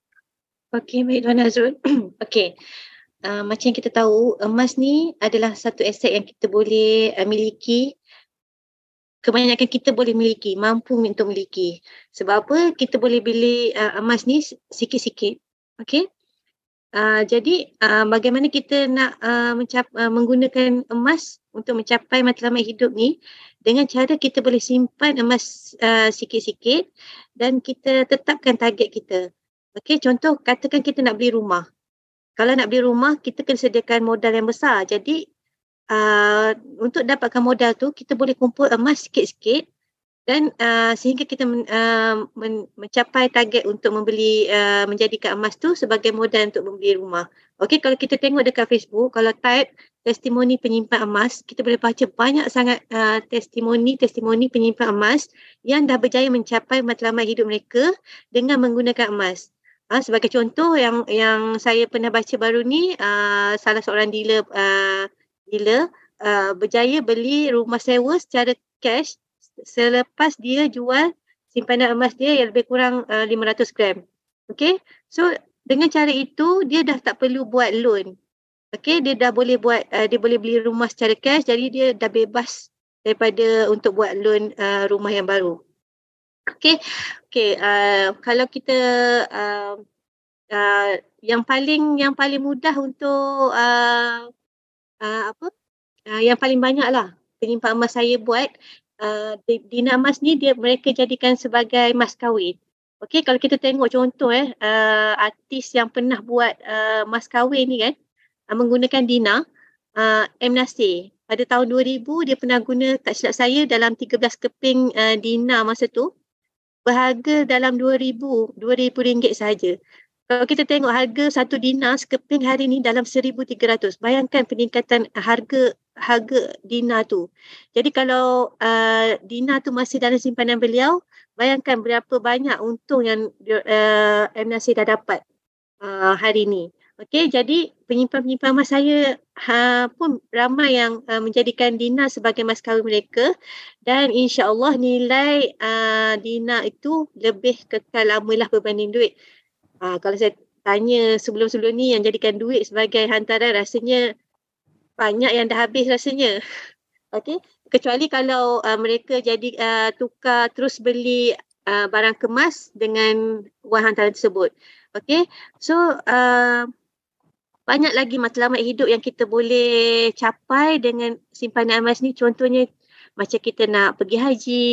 Okey, baik Tuan Azrul. Okey. Uh, macam kita tahu, emas ni adalah satu aset yang kita boleh uh, miliki. Kebanyakan kita boleh miliki, mampu untuk miliki. Sebab apa? Kita boleh beli uh, emas ni sikit-sikit. Okey. Uh, jadi uh, bagaimana kita nak uh, mencap, uh, menggunakan emas untuk mencapai matlamat hidup ni dengan cara kita boleh simpan emas uh, sikit-sikit dan kita tetapkan target kita. Okey, contoh katakan kita nak beli rumah. Kalau nak beli rumah, kita kena sediakan modal yang besar. Jadi uh, untuk dapatkan modal tu, kita boleh kumpul emas sikit-sikit dan uh, sehingga kita men, uh, men, mencapai target untuk membeli uh, menjadikan emas tu sebagai modal untuk membeli rumah. Okey kalau kita tengok dekat Facebook kalau type testimoni penyimpan emas kita boleh baca banyak sangat uh, testimoni testimoni penyimpan emas yang dah berjaya mencapai matlamat hidup mereka dengan menggunakan emas. Uh, sebagai contoh yang yang saya pernah baca baru ni uh, salah seorang dealer uh, dealer uh, berjaya beli rumah sewa secara cash selepas dia jual simpanan emas dia yang lebih kurang uh, 500 gram. Okay. So dengan cara itu dia dah tak perlu buat loan. Okay. Dia dah boleh buat, uh, dia boleh beli rumah secara cash jadi dia dah bebas daripada untuk buat loan uh, rumah yang baru. Okay. Okay. Uh, kalau kita uh, uh, yang paling yang paling mudah untuk uh, uh, apa? Uh, yang paling banyak lah penyimpan emas saya buat uh, Dina Mas ni dia mereka jadikan sebagai mas kahwin. Okey kalau kita tengok contoh eh uh, artis yang pernah buat uh, mas kahwin ni kan uh, menggunakan Dina uh, M Nasir. Pada tahun 2000 dia pernah guna tak silap saya dalam 13 keping uh, Dina masa tu berharga dalam 2000 2000 ringgit saja. Kalau kita tengok harga satu dinar sekeping hari ni dalam 1300. Bayangkan peningkatan harga harga dinar tu. Jadi kalau uh, dinar tu masih dalam simpanan beliau, bayangkan berapa banyak untung yang uh, M. Nasir dah dapat uh, hari ni. Okey, jadi penyimpan-penyimpan emas saya ha, pun ramai yang uh, menjadikan dinar sebagai mas kahwin mereka dan insya-Allah nilai uh, dinar itu lebih kekal lamalah berbanding duit. Uh, kalau saya tanya sebelum-sebelum ni yang jadikan duit sebagai hantaran rasanya banyak yang dah habis rasanya. Okey, kecuali kalau uh, mereka jadi uh, tukar terus beli uh, barang kemas dengan wang hantaran tersebut. Okey, so uh, banyak lagi matlamat hidup yang kita boleh capai dengan simpanan emas ni. Contohnya macam kita nak pergi haji,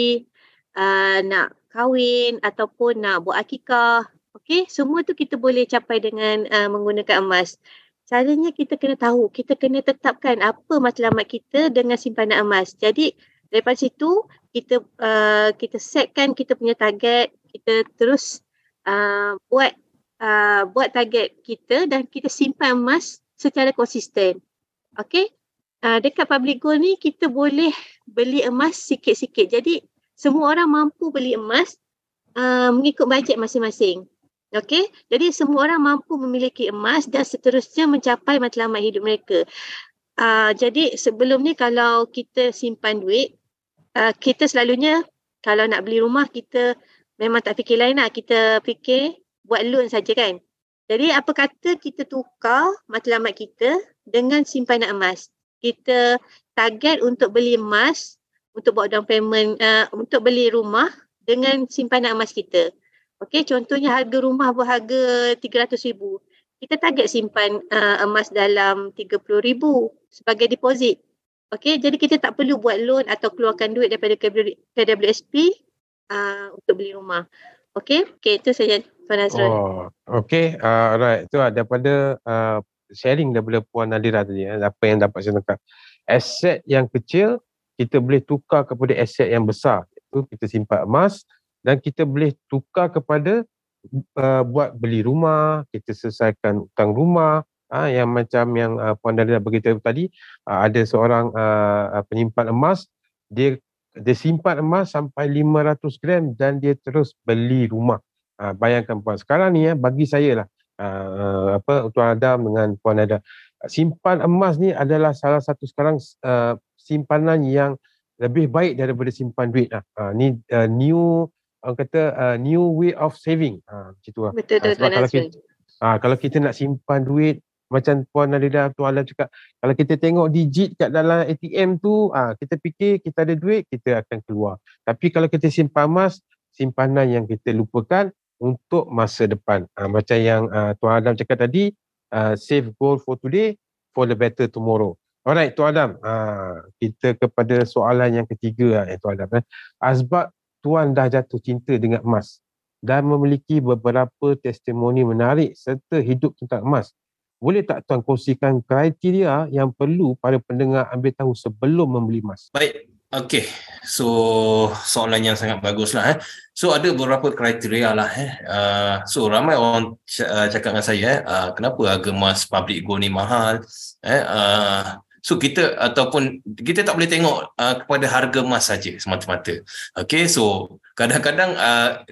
uh, nak kahwin ataupun nak buat akikah. Okey, semua tu kita boleh capai dengan uh, menggunakan emas. Caranya kita kena tahu, kita kena tetapkan apa matlamat kita dengan simpanan emas. Jadi daripada situ kita uh, kita setkan kita punya target, kita terus uh, buat uh, buat target kita dan kita simpan emas secara konsisten. Okey? Uh, dekat public gold ni kita boleh beli emas sikit-sikit. Jadi semua orang mampu beli emas uh, mengikut bajet masing-masing. Okey, jadi semua orang mampu memiliki emas dan seterusnya mencapai matlamat hidup mereka. Uh, jadi sebelum ni kalau kita simpan duit, uh, kita selalunya kalau nak beli rumah kita memang tak fikir lain lah. Kita fikir buat loan saja kan. Jadi apa kata kita tukar matlamat kita dengan simpanan emas. Kita target untuk beli emas untuk buat down payment uh, untuk beli rumah dengan simpanan emas kita. Okey, contohnya harga rumah berharga RM300,000. Kita target simpan uh, emas dalam RM30,000 sebagai deposit. Okey, jadi kita tak perlu buat loan atau keluarkan duit daripada KWSP uh, untuk beli rumah. Okey, okay, itu saja Tuan Azrul. Oh, okey. Uh, alright. Itu uh, daripada uh, sharing daripada Puan Nadira tadi. Eh, apa yang dapat saya tangkap. Aset yang kecil, kita boleh tukar kepada aset yang besar. Itu kita simpan emas dan kita boleh tukar kepada uh, buat beli rumah, kita selesaikan hutang rumah. Uh, yang macam yang uh, Puan Nadira beritahu tadi, uh, ada seorang uh, penyimpan emas, dia dia simpan emas sampai 500 gram dan dia terus beli rumah. Ha, bayangkan puan sekarang ni ya bagi saya lah uh, apa Tuan Adam dengan Puan Ada simpan emas ni adalah salah satu sekarang uh, simpanan yang lebih baik daripada simpan duit lah. Uh, ni uh, new orang kata uh, new way of saving. Ha, macam tu lah. Betul, betul, uh, kalau kita, uh, kalau kita nak simpan duit macam Puan Nadira Tuan Alam cakap kalau kita tengok digit kat dalam ATM tu ah kita fikir kita ada duit kita akan keluar tapi kalau kita simpan emas simpanan yang kita lupakan untuk masa depan ah, macam yang ah, Tuan Adam cakap tadi ah, save goal for today for the better tomorrow alright Tuan Adam ah, kita kepada soalan yang ketiga eh, Tuan Adam eh. asbab Tuan dah jatuh cinta dengan emas dan memiliki beberapa testimoni menarik serta hidup tentang emas boleh tak tuan kongsikan kriteria yang perlu para pendengar ambil tahu sebelum membeli emas? Baik, okey. So soalan yang sangat bagus lah. Eh. So ada beberapa kriteria lah. Eh. Uh, so ramai orang uh, cakap dengan saya, eh, uh, kenapa harga emas public gold ni mahal? Eh, uh, So kita ataupun kita tak boleh tengok uh, kepada harga emas saja semata-mata. Okay, so kadang-kadang uh,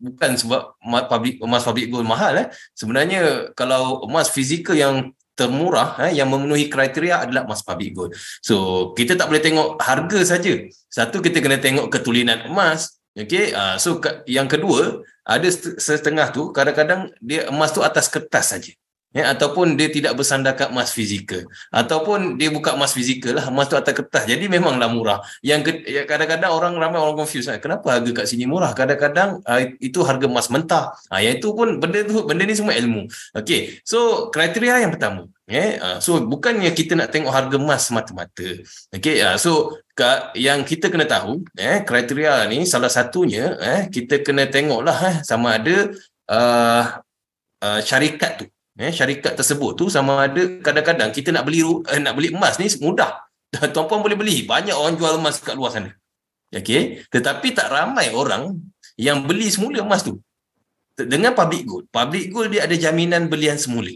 bukan sebab public, emas public gold mahal. Eh. Sebenarnya kalau emas fizikal yang termurah eh, yang memenuhi kriteria adalah emas public gold. So kita tak boleh tengok harga saja. Satu kita kena tengok ketulinan emas. Okay, uh, so ke, yang kedua ada setengah tu kadang-kadang dia emas tu atas kertas saja ya, ataupun dia tidak bersandarkan emas fizikal. Ataupun dia buka emas fizikal lah emas tu atas kertas. Jadi memanglah murah. Yang ya, kadang-kadang orang ramai orang confuse kan? kenapa harga kat sini murah? Kadang-kadang uh, itu harga emas mentah. Uh, yang itu pun benda tu benda ni semua ilmu. Okey so kriteria yang pertama Yeah, uh, so bukannya kita nak tengok harga emas semata-mata. Okay, uh, so yang kita kena tahu, eh, kriteria ni salah satunya, eh, kita kena tengoklah eh, sama ada uh, uh, syarikat tu eh syarikat tersebut tu sama ada kadang-kadang kita nak beli eh, nak beli emas ni mudah. Tuan puan boleh beli. Banyak orang jual emas kat luar sana. Okey? Tetapi tak ramai orang yang beli semula emas tu. Dengan public gold public gold dia ada jaminan belian semula.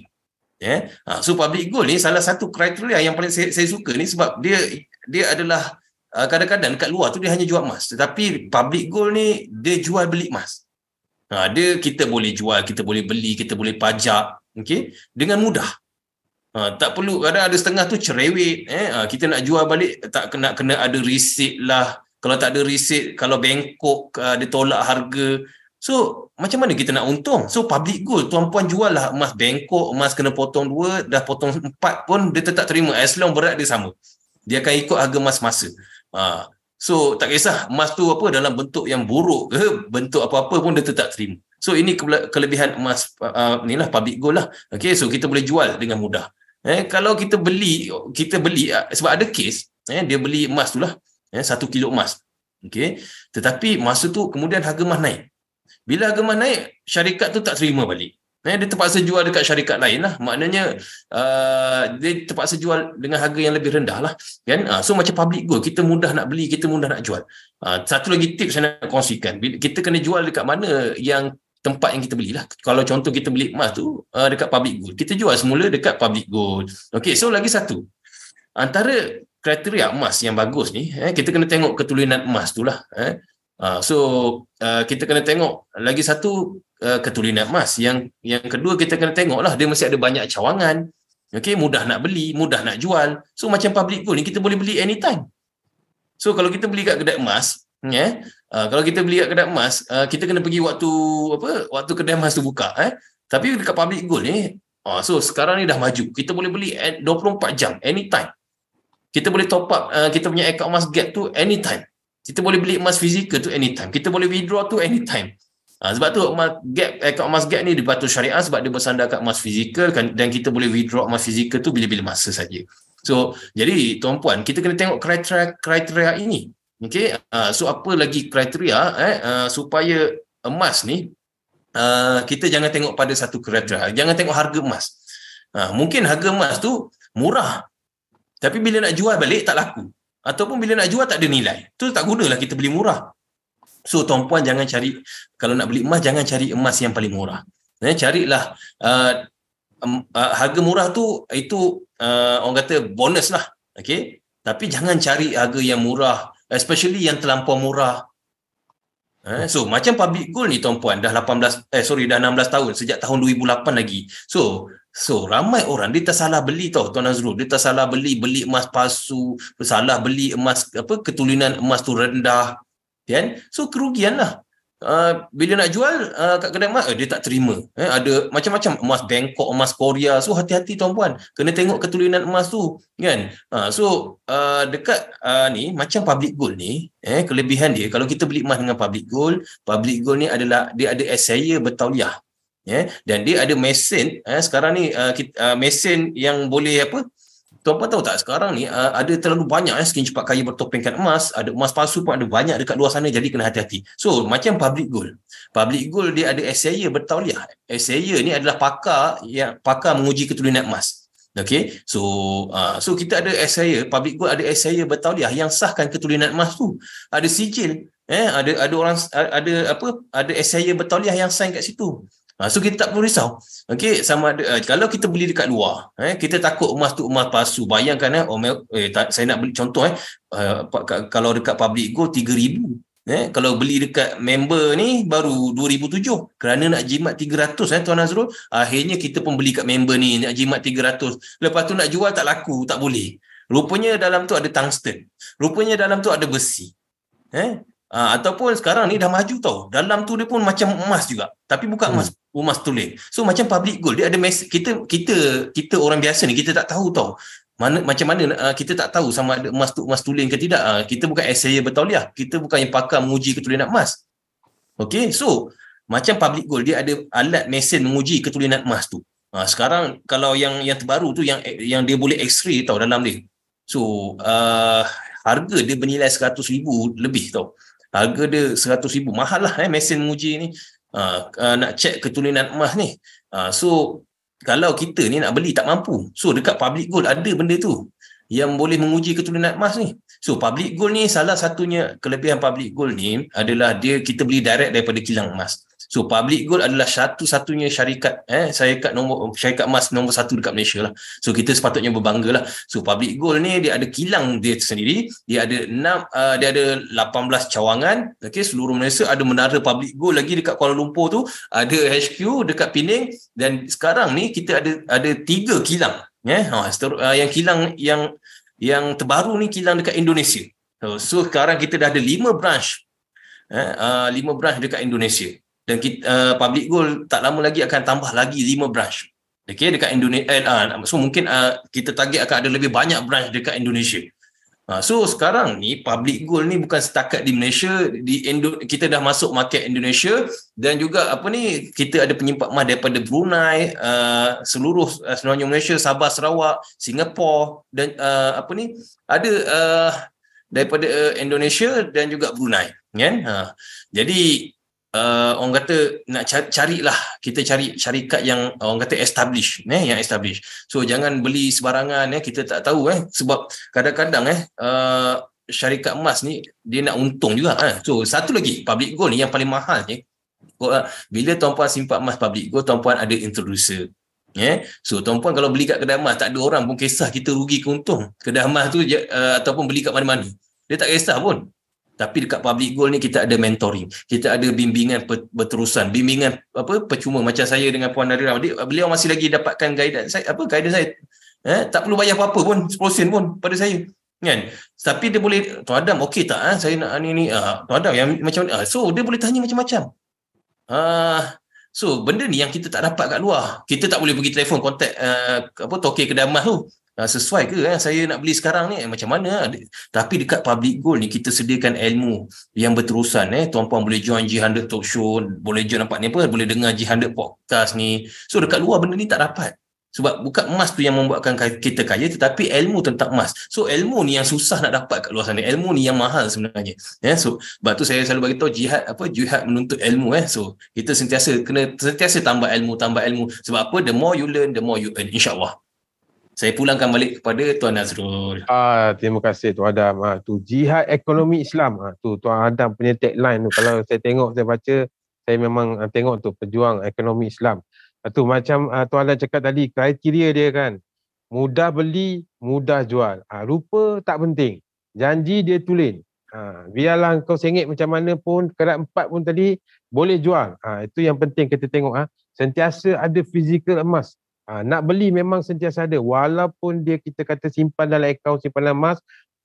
Ya? Ha, so public gold ni salah satu kriteria yang paling saya, saya suka ni sebab dia dia adalah uh, kadang-kadang dekat luar tu dia hanya jual emas. Tetapi public gold ni dia jual beli emas. Ha, dia kita boleh jual kita boleh beli kita boleh pajak okey? Dengan mudah. Ha, tak perlu kadang ada setengah tu cerewet eh? Ha, kita nak jual balik tak kena kena ada receipt lah. Kalau tak ada receipt kalau bengkok uh, dia tolak harga. So macam mana kita nak untung? So public gold tuan puan jual lah emas bengkok emas kena potong dua dah potong empat pun dia tetap terima. As long berat dia sama. Dia akan ikut harga emas masa. Ha, so tak kisah. Emas tu apa dalam bentuk yang buruk ke bentuk apa-apa pun dia tetap terima So ini kelebihan emas uh, inilah public gold lah. Okay, so kita boleh jual dengan mudah. Eh, kalau kita beli, kita beli uh, sebab ada case, eh, dia beli emas tu lah, eh, satu kilo emas. Okay, tetapi masa tu kemudian harga emas naik. Bila harga emas naik, syarikat tu tak terima balik. Eh, dia terpaksa jual dekat syarikat lain lah. Maknanya uh, dia terpaksa jual dengan harga yang lebih rendah lah. Kan? Uh, so macam public gold, kita mudah nak beli, kita mudah nak jual. Uh, satu lagi tips saya nak kongsikan. Kita kena jual dekat mana yang tempat yang kita belilah. Kalau contoh kita beli emas tu uh, dekat public gold. Kita jual semula dekat public gold. Okey, so lagi satu. Antara kriteria emas yang bagus ni, eh, kita kena tengok ketulinan emas tu lah. Eh. Uh, so uh, kita kena tengok lagi satu uh, ketulinan emas. Yang yang kedua kita kena tengok lah dia mesti ada banyak cawangan. Okey, mudah nak beli, mudah nak jual. So macam public gold ni kita boleh beli anytime. So kalau kita beli kat kedai emas, yeah, Uh, kalau kita beli kat kedai emas, uh, kita kena pergi waktu apa? Waktu kedai emas tu buka, eh. Tapi dekat public gold ni, uh, so sekarang ni dah maju. Kita boleh beli 24 jam, anytime. Kita boleh top up uh, kita punya account emas gap tu anytime. Kita boleh beli emas fizikal tu anytime. Kita boleh withdraw tu anytime. Ha, sebab tu emas gap account emas gap ni dipatuh syariah sebab dia bersandar kat emas fizikal kan, dan kita boleh withdraw emas fizikal tu bila-bila masa saja. So, jadi tuan puan, kita kena tengok kriteria kriteria ini. Okey, uh, so apa lagi kriteria eh uh, supaya emas ni uh, kita jangan tengok pada satu kriteria. Jangan tengok harga emas. Uh, mungkin harga emas tu murah. Tapi bila nak jual balik tak laku. Ataupun bila nak jual tak ada nilai. Tu tak gunalah kita beli murah. So tuan puan jangan cari kalau nak beli emas jangan cari emas yang paling murah. Eh carilah uh, uh, harga murah tu itu uh, orang kata bonus lah. Okay. Tapi jangan cari harga yang murah especially yang terlampau murah. Eh, so macam public gold ni tuan puan dah 18 eh sorry dah 16 tahun sejak tahun 2008 lagi. So so ramai orang dia tersalah beli tau tuan Azrul. Dia tersalah beli beli emas palsu, tersalah beli emas apa ketulinan emas tu rendah kan so kerugian lah Uh, bila nak jual uh, kat kedai emas uh, dia tak terima. Eh, ada macam-macam emas Bangkok emas Korea. So hati-hati tuan-puan. Kena tengok ketulinan emas tu kan? Uh, so uh, dekat uh, ni macam public gold ni eh kelebihan dia kalau kita beli emas dengan public gold public gold ni adalah dia ada saya bertauliah. Eh dan dia ada mesin eh sekarang ni uh, kita, uh, mesin yang boleh apa Tuan-puan tahu tak sekarang ni uh, ada terlalu banyak eh, skin cepat kaya bertopengkan emas, ada emas palsu pun ada banyak dekat luar sana jadi kena hati-hati. So macam public gold. Public gold dia ada SAYA bertauliah. SAYA ni adalah pakar yang pakar menguji keturunan emas. Okay, so uh, so kita ada SAYA, public gold ada SAYA bertauliah yang sahkan keturunan emas tu. Ada sijil, eh ada ada orang ada apa? Ada SAYA bertauliah yang sign kat situ. Ha, so kita tak perlu risau. Okey, sama ada uh, kalau kita beli dekat luar, eh kita takut emas tu emas palsu. Bayangkan eh, oh, eh tak, saya nak beli contoh eh uh, kalau dekat public go 3000 eh kalau beli dekat member ni baru 2007 kerana nak jimat 300 eh tuan Azrul akhirnya kita pun beli kat member ni nak jimat 300 lepas tu nak jual tak laku tak boleh. Rupanya dalam tu ada tungsten. Rupanya dalam tu ada besi. Eh Ha, ataupun sekarang ni dah maju tau. Dalam tu dia pun macam emas juga. Tapi bukan emas hmm. emas tulen. So macam public gold dia ada mes- kita kita kita orang biasa ni kita tak tahu tau. Mana macam mana uh, kita tak tahu sama ada emas tu emas tulen ke tidak. Uh, kita bukan essay bertauliah. Kita bukan yang pakar menguji ketulinan emas. Okay, so macam public gold dia ada alat mesin menguji ketulinan emas tu. Ha, sekarang kalau yang yang terbaru tu yang yang dia boleh x-ray tau dalam dia. So uh, harga dia bernilai 100,000 lebih tau harga dia 100 ribu. Mahal lah eh, mesin menguji ni. Uh, uh, nak cek ketulinan emas ni. Uh, so kalau kita ni nak beli tak mampu. So dekat public gold ada benda tu yang boleh menguji ketulinan emas ni. So public gold ni salah satunya kelebihan public gold ni adalah dia kita beli direct daripada kilang emas So Public Gold adalah satu-satunya syarikat eh syarikat nombor syarikat emas nombor satu dekat Malaysia lah. So kita sepatutnya berbangga lah. So Public Gold ni dia ada kilang dia sendiri, dia ada enam uh, dia ada 18 cawangan, okey seluruh Malaysia ada menara Public Gold lagi dekat Kuala Lumpur tu, ada HQ dekat Penang dan sekarang ni kita ada ada tiga kilang eh ha, uh, yang kilang yang yang terbaru ni kilang dekat Indonesia. So, so sekarang kita dah ada lima branch eh uh, lima branch dekat Indonesia dan kita, uh, public goal tak lama lagi akan tambah lagi 5 branch. Okey dekat Indonesia eh, uh, so mungkin uh, kita target akan ada lebih banyak branch dekat Indonesia. Uh, so sekarang ni public goal ni bukan setakat di Malaysia di Indo, kita dah masuk market Indonesia dan juga apa ni kita ada penyimpan emas daripada Brunei uh, seluruh uh, sebenarnya Malaysia Sabah Sarawak Singapura dan uh, apa ni ada uh, daripada uh, Indonesia dan juga Brunei. Kan? Ha. jadi uh, orang kata nak cari carilah kita cari syarikat yang orang kata establish eh yang establish so jangan beli sebarangan eh kita tak tahu eh sebab kadang-kadang eh uh, syarikat emas ni dia nak untung juga eh so satu lagi public gold ni yang paling mahal ni eh, bila tuan-puan simpan emas public gold tuan-puan ada introducer Yeah. So tuan-puan kalau beli kat kedai emas tak ada orang pun kisah kita rugi ke untung. Kedai emas tu uh, ataupun beli kat mana-mana. Dia tak kisah pun. Tapi dekat public goal ni kita ada mentoring. Kita ada bimbingan berterusan, bimbingan apa percuma macam saya dengan puan Narira. Beliau masih lagi dapatkan guidance saya apa guidance saya. Eh, tak perlu bayar apa-apa pun 10 sen pun pada saya. Kan? Tapi dia boleh Tuan Adam okey tak eh? saya nak ni ni uh, Tuan Adam yang macam uh, so dia boleh tanya macam-macam. Ah So benda ni yang kita tak dapat kat luar. Kita tak boleh pergi telefon kontak uh, apa tokek kedai emas tu. Uh, sesuai ke eh, saya nak beli sekarang ni eh, macam mana tapi dekat public gold ni kita sediakan ilmu yang berterusan eh tuan-puan boleh join G100 talk show boleh join nampak ni apa boleh dengar G100 podcast ni so dekat luar benda ni tak dapat sebab bukan emas tu yang membuatkan kita kaya tetapi ilmu tentang emas. So ilmu ni yang susah nak dapat kat luar sana. Ilmu ni yang mahal sebenarnya. Ya, yeah, so sebab tu saya selalu bagi tahu jihad apa jihad menuntut ilmu eh. So kita sentiasa kena sentiasa tambah ilmu, tambah ilmu. Sebab apa? The more you learn, the more you earn insya-Allah. Saya pulangkan balik kepada Tuan Nazrul. Ah, terima kasih Tuan Adam. Ah, tu jihad ekonomi Islam. Ah, tu Tuan Adam punya tagline tu. Kalau saya tengok, saya baca, saya memang ah, tengok tu pejuang ekonomi Islam. Itu macam uh, Tuan Alan cakap tadi, kriteria dia kan. Mudah beli, mudah jual. Uh, rupa tak penting. Janji dia tulen. Uh, biarlah kau sengit macam mana pun, kerat empat pun tadi, boleh jual. Uh, itu yang penting kita tengok. Uh. Sentiasa ada fizikal emas. Uh, nak beli memang sentiasa ada. Walaupun dia kita kata simpan dalam akaun simpanan emas,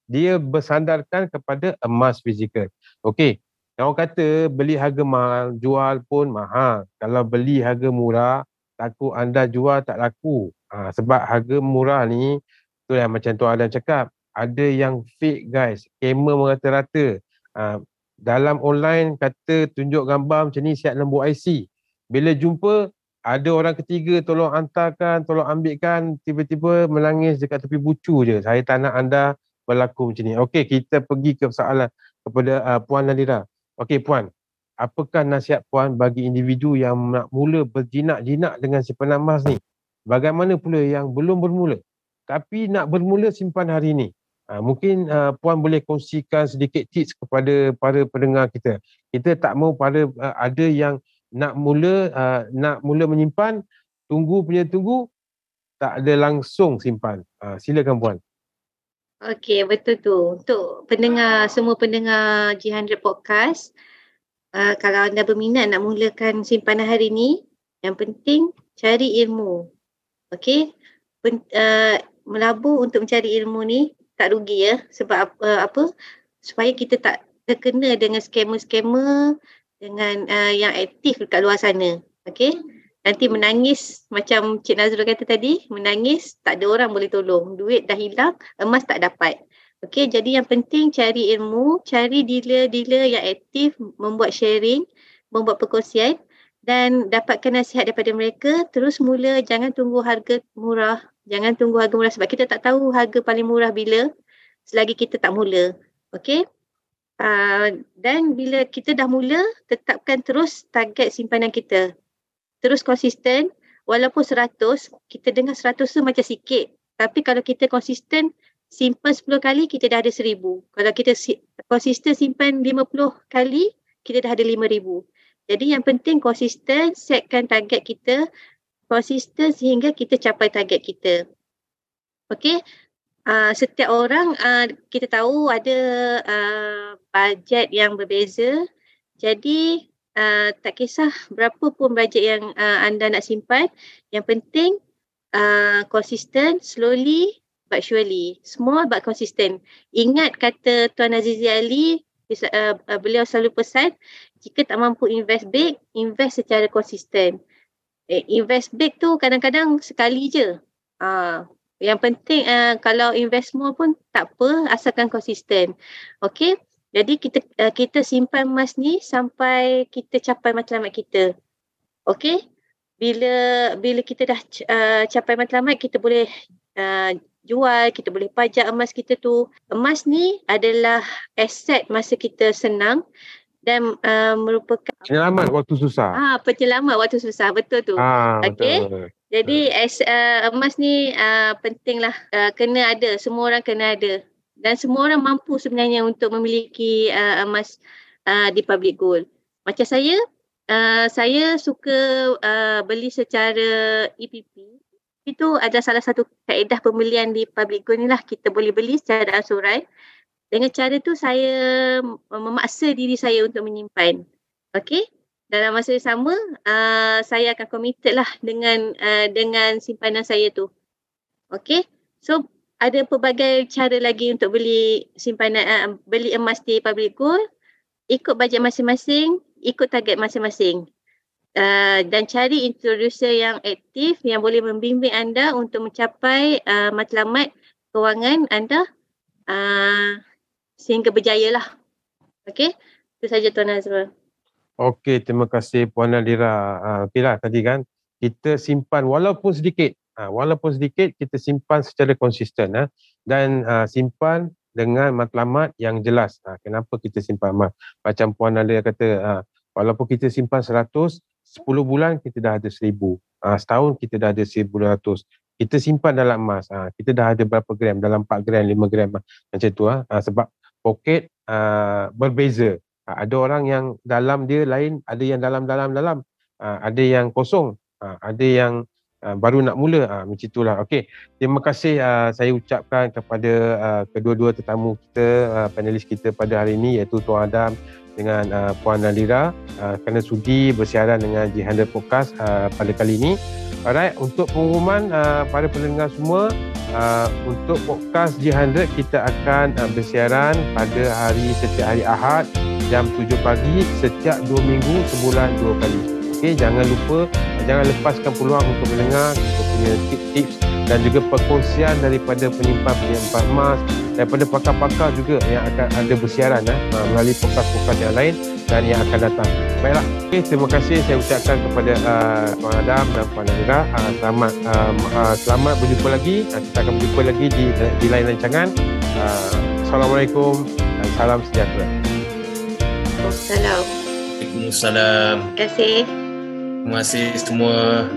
dia bersandarkan kepada emas fizikal. Okey, Orang kata beli harga mahal, jual pun mahal. Kalau beli harga murah, takut anda jual tak laku. Ha, sebab harga murah ni, tu yang macam Tuan Adam cakap, ada yang fake guys, scammer merata-rata. Ha, dalam online kata tunjuk gambar macam ni siap lembut IC. Bila jumpa, ada orang ketiga tolong hantarkan, tolong ambilkan, tiba-tiba menangis dekat tepi bucu je. Saya tak nak anda berlaku macam ni. Okey, kita pergi ke soalan kepada uh, Puan Nadira. Okey puan, apakah nasihat puan bagi individu yang nak mula berjinak-jinak dengan simpanan emas ni? Bagaimana pula yang belum bermula tapi nak bermula simpan hari ini? Ha, mungkin uh, puan boleh kongsikan sedikit tips kepada para pendengar kita. Kita tak mau pada uh, ada yang nak mula uh, nak mula menyimpan, tunggu punya tunggu tak ada langsung simpan. Uh, silakan puan. Okey, betul tu. Untuk pendengar, semua pendengar G100 Podcast, uh, kalau anda berminat nak mulakan simpanan hari ini, yang penting cari ilmu. Okey, uh, melabur untuk mencari ilmu ni tak rugi ya. Sebab uh, apa? Supaya kita tak terkena dengan skamer-skamer dengan uh, yang aktif dekat luar sana. Okey nanti menangis macam Cik Nazrul kata tadi, menangis tak ada orang boleh tolong. Duit dah hilang, emas tak dapat. Okey, jadi yang penting cari ilmu, cari dealer-dealer yang aktif membuat sharing, membuat perkongsian dan dapatkan nasihat daripada mereka, terus mula jangan tunggu harga murah, jangan tunggu harga murah sebab kita tak tahu harga paling murah bila selagi kita tak mula. Okey? Uh, dan bila kita dah mula, tetapkan terus target simpanan kita. Terus konsisten walaupun 100 kita dengar 100 tu macam sikit. Tapi kalau kita konsisten simpan 10 kali kita dah ada 1000 kalau kita konsisten simpan 50 kali kita dah ada 5000 jadi yang penting konsisten setkan target kita konsisten sehingga kita capai target kita. Okey uh, setiap orang uh, kita tahu ada uh, bajet yang berbeza jadi uh, tak kisah berapa pun bajet yang uh, anda nak simpan. Yang penting uh, konsisten, slowly but surely. Small but consistent. Ingat kata Tuan Azizi Ali, uh, beliau selalu pesan, jika tak mampu invest big, invest secara konsisten. Eh, invest big tu kadang-kadang sekali je. Uh, yang penting uh, kalau invest small pun tak apa, asalkan konsisten. Okay. Jadi kita uh, kita simpan emas ni sampai kita capai matlamat kita. Okey? Bila bila kita dah uh, capai matlamat kita boleh uh, jual, kita boleh pajak emas kita tu. Emas ni adalah aset masa kita senang dan uh, merupakan penyelamat waktu susah. Ah, penyelamat waktu susah. Betul tu. Ah, Okey. Jadi as, uh, emas ni uh, pentinglah uh, kena ada, semua orang kena ada dan semua orang mampu sebenarnya untuk memiliki uh, emas uh, di public gold. Macam saya, uh, saya suka uh, beli secara EPP. Itu adalah salah satu kaedah pembelian di public gold ni lah. Kita boleh beli secara asurai. Dengan cara tu saya memaksa diri saya untuk menyimpan. Okay. Dalam masa yang sama, uh, saya akan committed lah dengan uh, dengan simpanan saya tu. Okay. So ada pelbagai cara lagi untuk beli simpanan uh, beli emas di public gold ikut bajet masing-masing ikut target masing-masing uh, dan cari introducer yang aktif yang boleh membimbing anda untuk mencapai uh, matlamat kewangan anda uh, sehingga berjaya lah. Okey, itu saja Tuan Azrul. Okey, terima kasih Puan Nadira. Uh, Okeylah tadi kan kita simpan walaupun sedikit. Uh, walaupun sedikit kita simpan secara konsisten uh, dan simpan dengan matlamat yang jelas. Uh, kenapa kita simpan emas? Macam Puan Nadira kata, uh, walaupun kita simpan 100, 10 bulan kita dah ada 1000. Uh, setahun kita dah ada 1200. Kita simpan dalam emas. Uh, kita dah ada berapa gram? Dalam 4 gram, 5 gram. Macam tu. Uh, sebab poket uh, berbeza. Uh, ada orang yang dalam dia lain, ada yang dalam-dalam-dalam. Uh, ada yang kosong. Uh, ada yang uh, baru nak mula. Uh, macam itulah. Okey. Terima kasih uh, saya ucapkan kepada uh, kedua-dua tetamu kita, uh, panelis kita pada hari ini iaitu Tuan Adam dengan uh, Puan Nalira uh, kerana sudi bersiaran dengan G100 Podcast uh, pada kali ini. Alright, untuk pengumuman uh, para pendengar semua, uh, untuk podcast G100 kita akan uh, bersiaran pada hari setiap hari Ahad jam 7 pagi setiap 2 minggu sebulan dua kali. Okey, jangan lupa jangan lepaskan peluang untuk mendengar kita punya tips-tips dan juga perkongsian daripada penyimpan-penyimpan emas daripada pakar-pakar juga yang akan ada bersiaran eh, melalui podcast-podcast yang lain dan yang akan datang. Baiklah, okay, terima kasih saya ucapkan kepada uh, Tuan Adam dan Puan Nadira. Uh, selamat uh, uh, selamat berjumpa lagi. Uh, kita akan berjumpa lagi di di lain rancangan. Uh, Assalamualaikum dan salam sejahtera. Assalamualaikum. Waalaikumsalam. Terima kasih. Terima kasih semua.